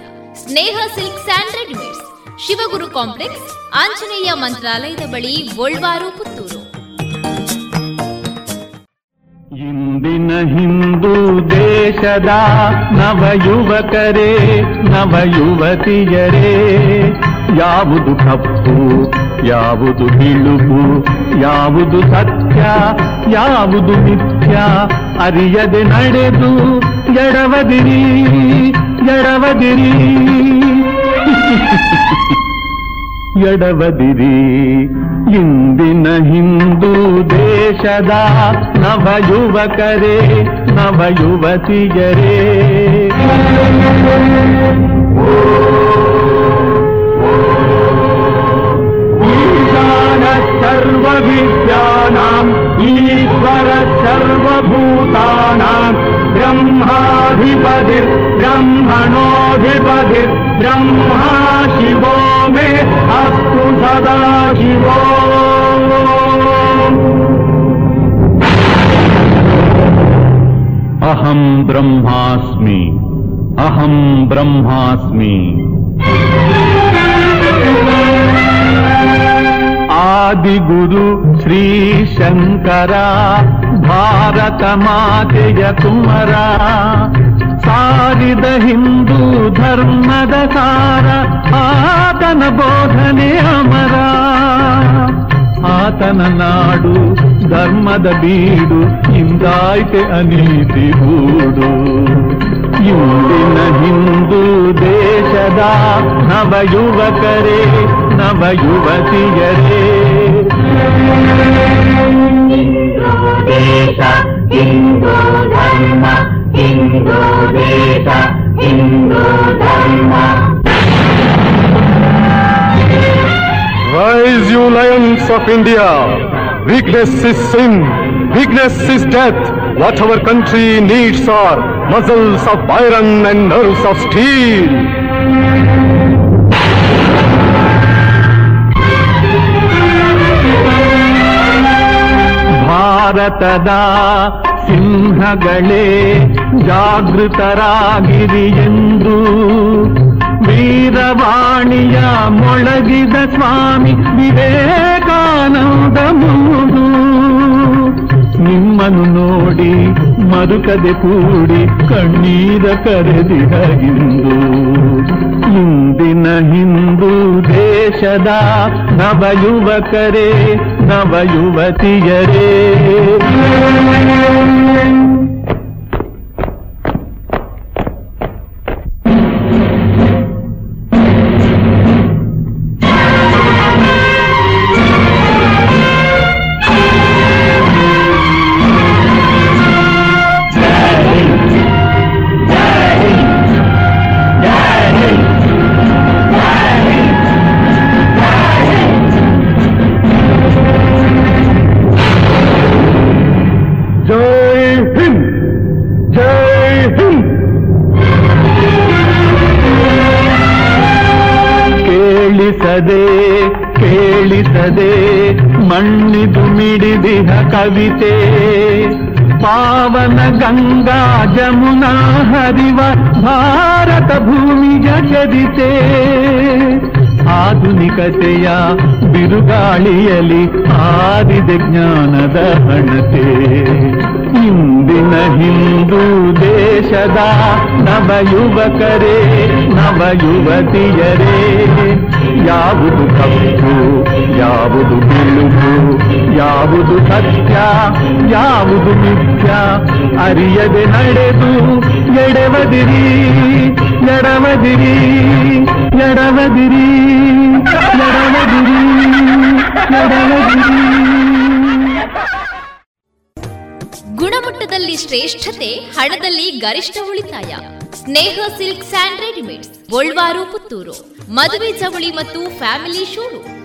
Speaker 17: Sneha Silk and Readymades, Shivaguru Complex, Anjaneya ಮಂತ್ರಾಲಯದ ಬಳಿ ಗೋಲ್ವಾರು, ಪುತ್ತೂರು.
Speaker 21: ಇಂದಿನ ಹಿಂದೂ ದೇಶದ ನವ ಯುವಕರೇ ನವ ಯುವತಿಯರೇ ಯಾವುದು ತಪ್ಪು, ಯಾವುದು ಬಿಳುಪು ಯಾವುದು ಸತ್ಯ, ಯಾವುದು ಮಿಥ್ಯ, ಅರಿಯದೆ ನಡೆದು ಎಡವದಿರಿ ಎಡವದಿರಿ. ಎಡವದಿರಿ, ಇಂದಿನ ಹಿಂದೂ ದೇಶದ ನವ ಯುವಕರೇ सर्वविद्यानाम् ईश्वर सर्वभूतानाम् ब्रह्माधिपतिर् ब्रह्मणाधिपतिर् ब्रह्मा शिवो मे अस्तु सदा शिवो। अहम् ब्रह्मास्मि अहम् ब्रह्मास्मि। ಆದಿಗುರು ಶ್ರೀ ಶಂಕರ, ಭಾರತ ಮಾತೆಯ ಕುಮರ. ಸಾರಿದ ಹಿಂದೂ ಧರ್ಮದ ಸಾರ, ಆತನ ಬೋಧನೆ ಅಮರ. ಆತನ ನಾಡು ಧರ್ಮದ ಬೀಡು, ಇಂದಾಯ್ತೆ ಅನೀತಿ ಗೂಡು. ಇಂದಿನ ಹಿಂದೂ ದೇಶದ ನವ ಯುವಕರೇ ನವ ಯುವತಿಯರೇ ದೇಶ ಹಿಂದೂ ಧರ್ಮ ಹಿಂದೂ ದೇಶ ಹಿಂದೂ ಧರ್ಮ
Speaker 22: Rise, you lions of India! Weakness is sin, weakness is death. What our country needs are muscles of iron and nerves of steel.
Speaker 21: ಭಾರತದ ಸಿಂಹಗಳೇ ಜಾಗೃತರಾಗಿರಿ ಎಂದು ವೀರವಾಣಿಯ ಮೊಳಗಿದ ಸ್ವಾಮಿ ವಿವೇಕಾನಂದ ಮೂರು. ನಿಮ್ಮನ್ನು ನೋಡಿ ಮರುಕದೆ ಕೂಡಿ ಕಣ್ಣೀರ ಕರೆದಿದ ಇಂದು ಇಂದಿನ ಹಿಂದೂ ದೇಶದ ನವ ಯುವಕರೇ ಕವಿತೆ. ಪಾವನ ಗಂಗಾ ಜಮುನಾ ಹರಿವ ಭಾರತ ಭೂಮಿಯ ಚರಿತೆ. ಆಧುನಿಕತೆಯ ಬಿರುಗಾಳಿಯಲ್ಲಿ ಆದಿದೆ ಜ್ಞಾನದ ಹಣತೆ. ಇಂದಿನ ಹಿಂದೂ ದೇಶದ ನವ ನವಯುವತಿಯರೇ ನವ ಯುವತಿಯರೇ ಯಾವುದು ಕಪ್ಪು ಯಾವುದು ಸತ್ಯ, ಯಾವುದು ನಿತ್ಯ ಅರಿಯದೆ ನಡೆದು ಎಡವದಿರಿ ಎಡವದಿರಿ ಎಡವದಿರಿ ಎಡವದಿರಿ ಎಡವದಿರಿ.
Speaker 17: ಗುಣಮಟ್ಟದಲ್ಲಿ ಶ್ರೇಷ್ಠತೆ, ಹಣದಲ್ಲಿ ಗರಿಷ್ಠ ಉಳಿತಾಯ. Sneha silk and readymades, Golwaru Puttur. ಮದುವೆ ಚವಳಿ ಮತ್ತು ಫ್ಯಾಮಿಲಿ ಶೋರು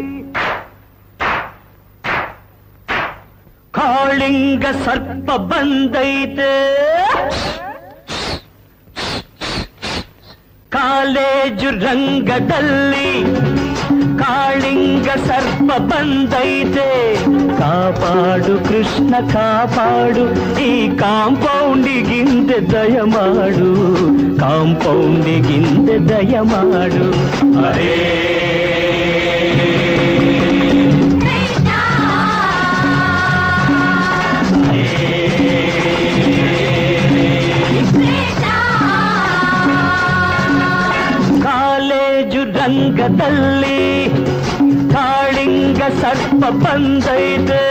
Speaker 23: ಕಾಳಿಂಗ ಸರ್ಪ ಬಂದೈತೆ ಕಾಲೇಜು ರಂಗದಲ್ಲಿ ಕಾಳಿಂಗ ಸರ್ಪ ಬಂದೈತೆ ಕಾಪಾಡು ಕೃಷ್ಣ ಕಾಪಾಡು ಈ ಕಾಂಪೌಂಡಿಗಿಂದೆ ದಯ ಮಾಡು ಕಾಂಪೌಂಡಿಗಿಂದೆ ದಯ ಮಾಡು ಅರೇ ರಂಗದಲ್ಲಿ ಕಾಳಿಂಗ ಸರ್ಪ ಬಂದೈತೆ.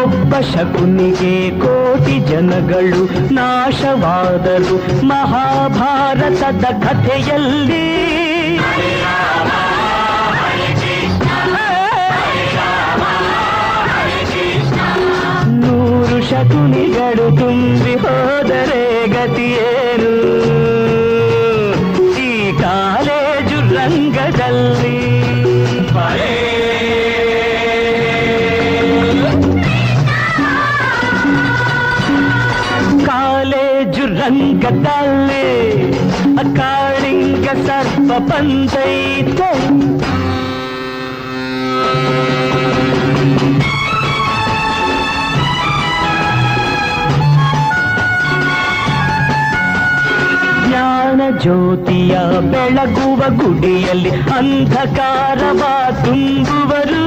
Speaker 23: ಒಬ್ಬ ಶಕುನಿಗೆ ಕೋಟಿ ಜನಗಳು ನಾಶವಾದರು ಮಹಾಭಾರತದ ಕಥೆಯಲ್ಲಿ ನೂರು ಶಕುನಿಗಳು ತುಂಬಿ ಹೋದರೆ ಗತಿಯೇನು ಈ ಕಾಲೇಜು ರಂಗದಲ್ಲಿ ಕಾಲೇಜು ರಂಗದಲ್ಲಿ ಕಾಳಿಂಗ ಸರ್ಪ ಬಂದೈತೆ ಜ್ಯೋತಿಯ ಬೆಳಗುವ ಗುಡಿಯಲ್ಲಿ ಅಂಧಕಾರವ ತುಂಬುವರು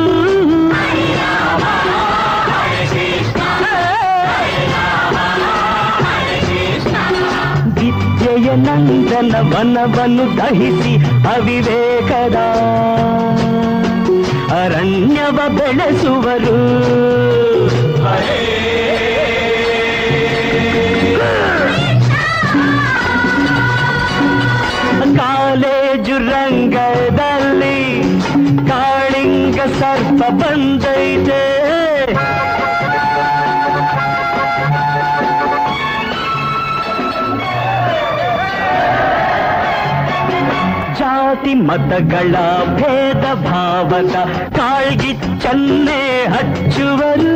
Speaker 23: ವಿದ್ಯೆಯ ನಂದನ ವನವನ್ನು ದಹಿಸಿ ಅವಿವೇಕದ ಅರಣ್ಯವ ಬೆಳೆಸುವರು ಕಾಲೇಜು ರಂಗದಲ್ಲಿ ಕಾಳಿಂಗ ಸರ್ಪ ಬಂದೈತೆ. ಜಾತಿ ಮತಗಳ ಭೇದ ಭಾವದ ಕಾಳ್ಗಿಚ್ಚನ್ನೇ ಹಚ್ಚುವರು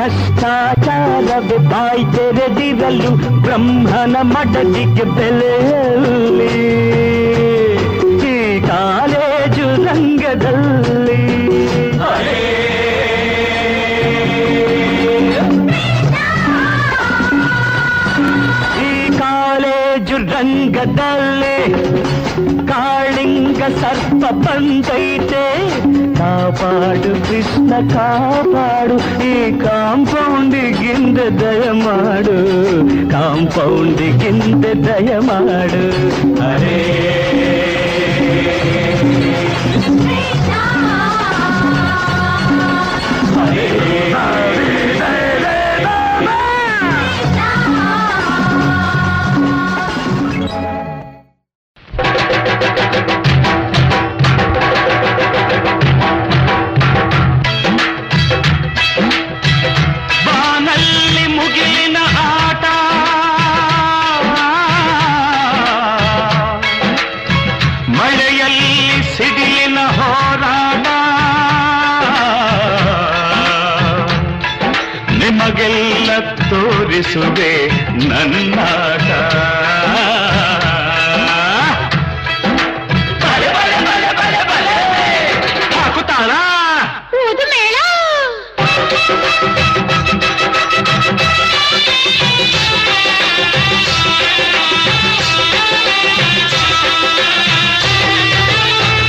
Speaker 23: ಭ್ರಷ್ಟಾಚಾರವೇ ಬಾಯಿ ತೆರೆದಿರಲು ಬ್ರಹ್ಮನ ಮಡದಿಗೆ ಬೆಲೆಯಲ್ಲಿ ಈ ಕಾಲೇಜು ಕಾಪಾಡು ಈ ಕಾಂಪೌಂಡಿಗಿಂದ ದಯ ಮಾಡು ಕಾಂಪೌಂಡಿಗಿಂದ ದಯ ಮಾಡು ಅರೇ
Speaker 24: ಯೇಸುವೆ ನನ್ನ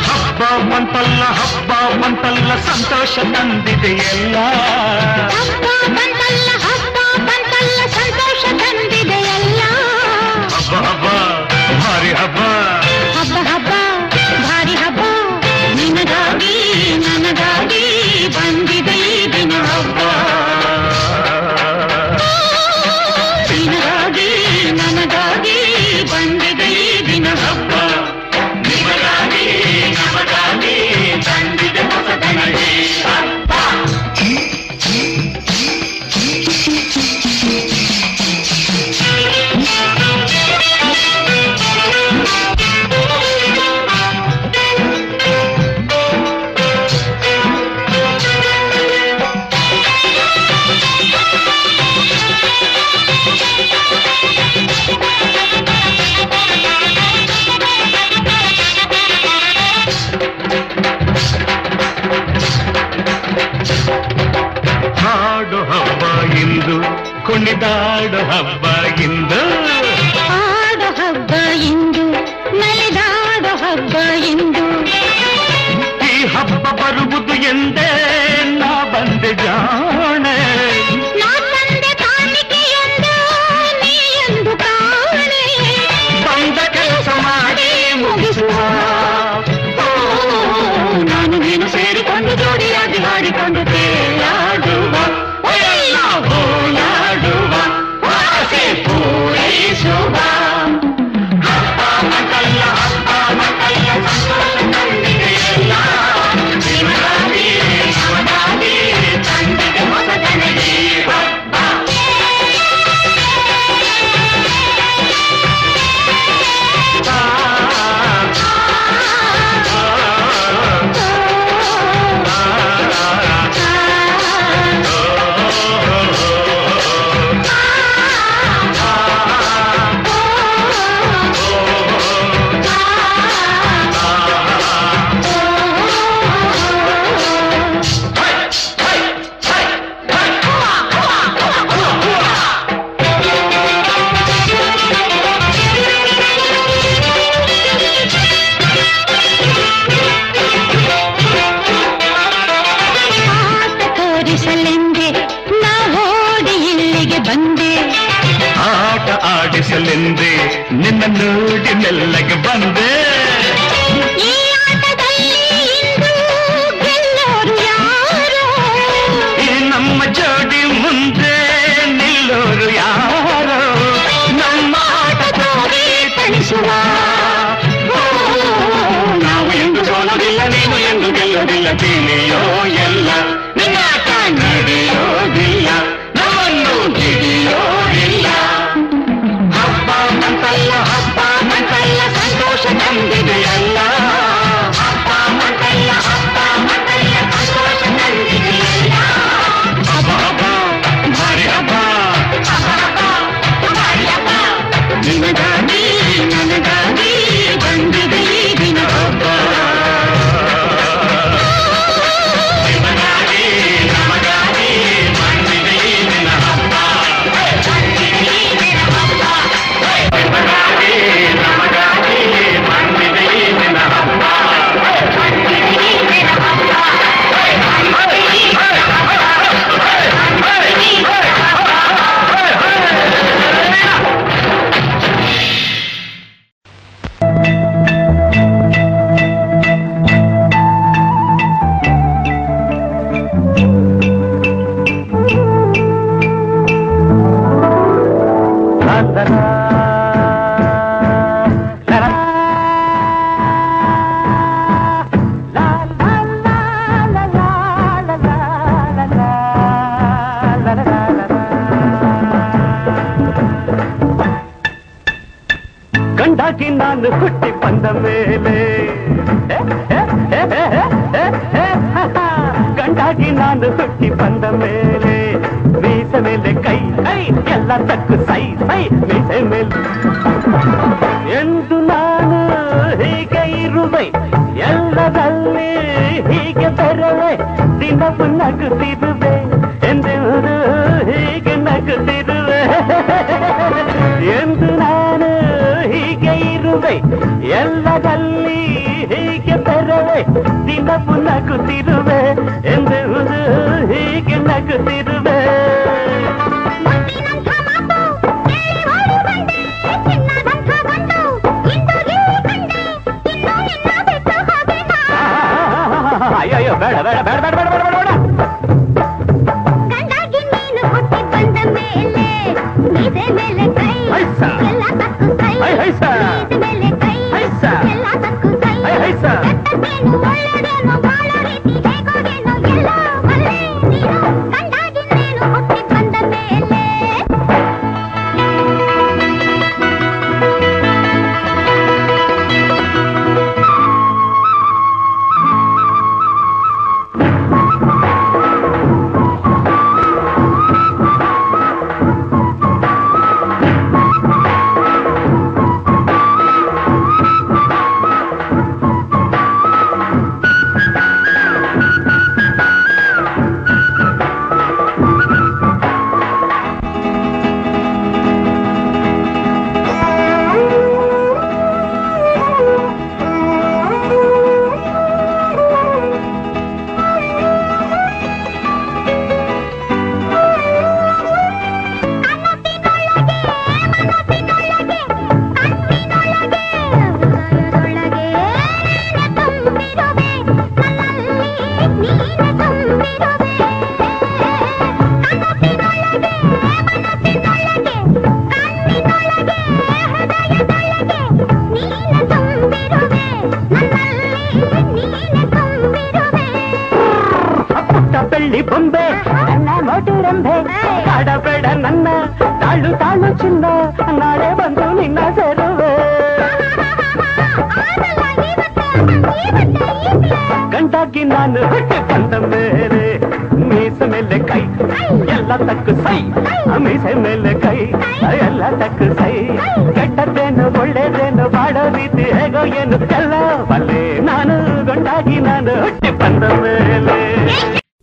Speaker 24: ಹಬ್ಬ ಮಂತಲ್ಲ ಹಬ್ಬ ಮಂತಲ್ಲ ಸಂತೋಷ ತಂದಿದೆಯಲ್ಲ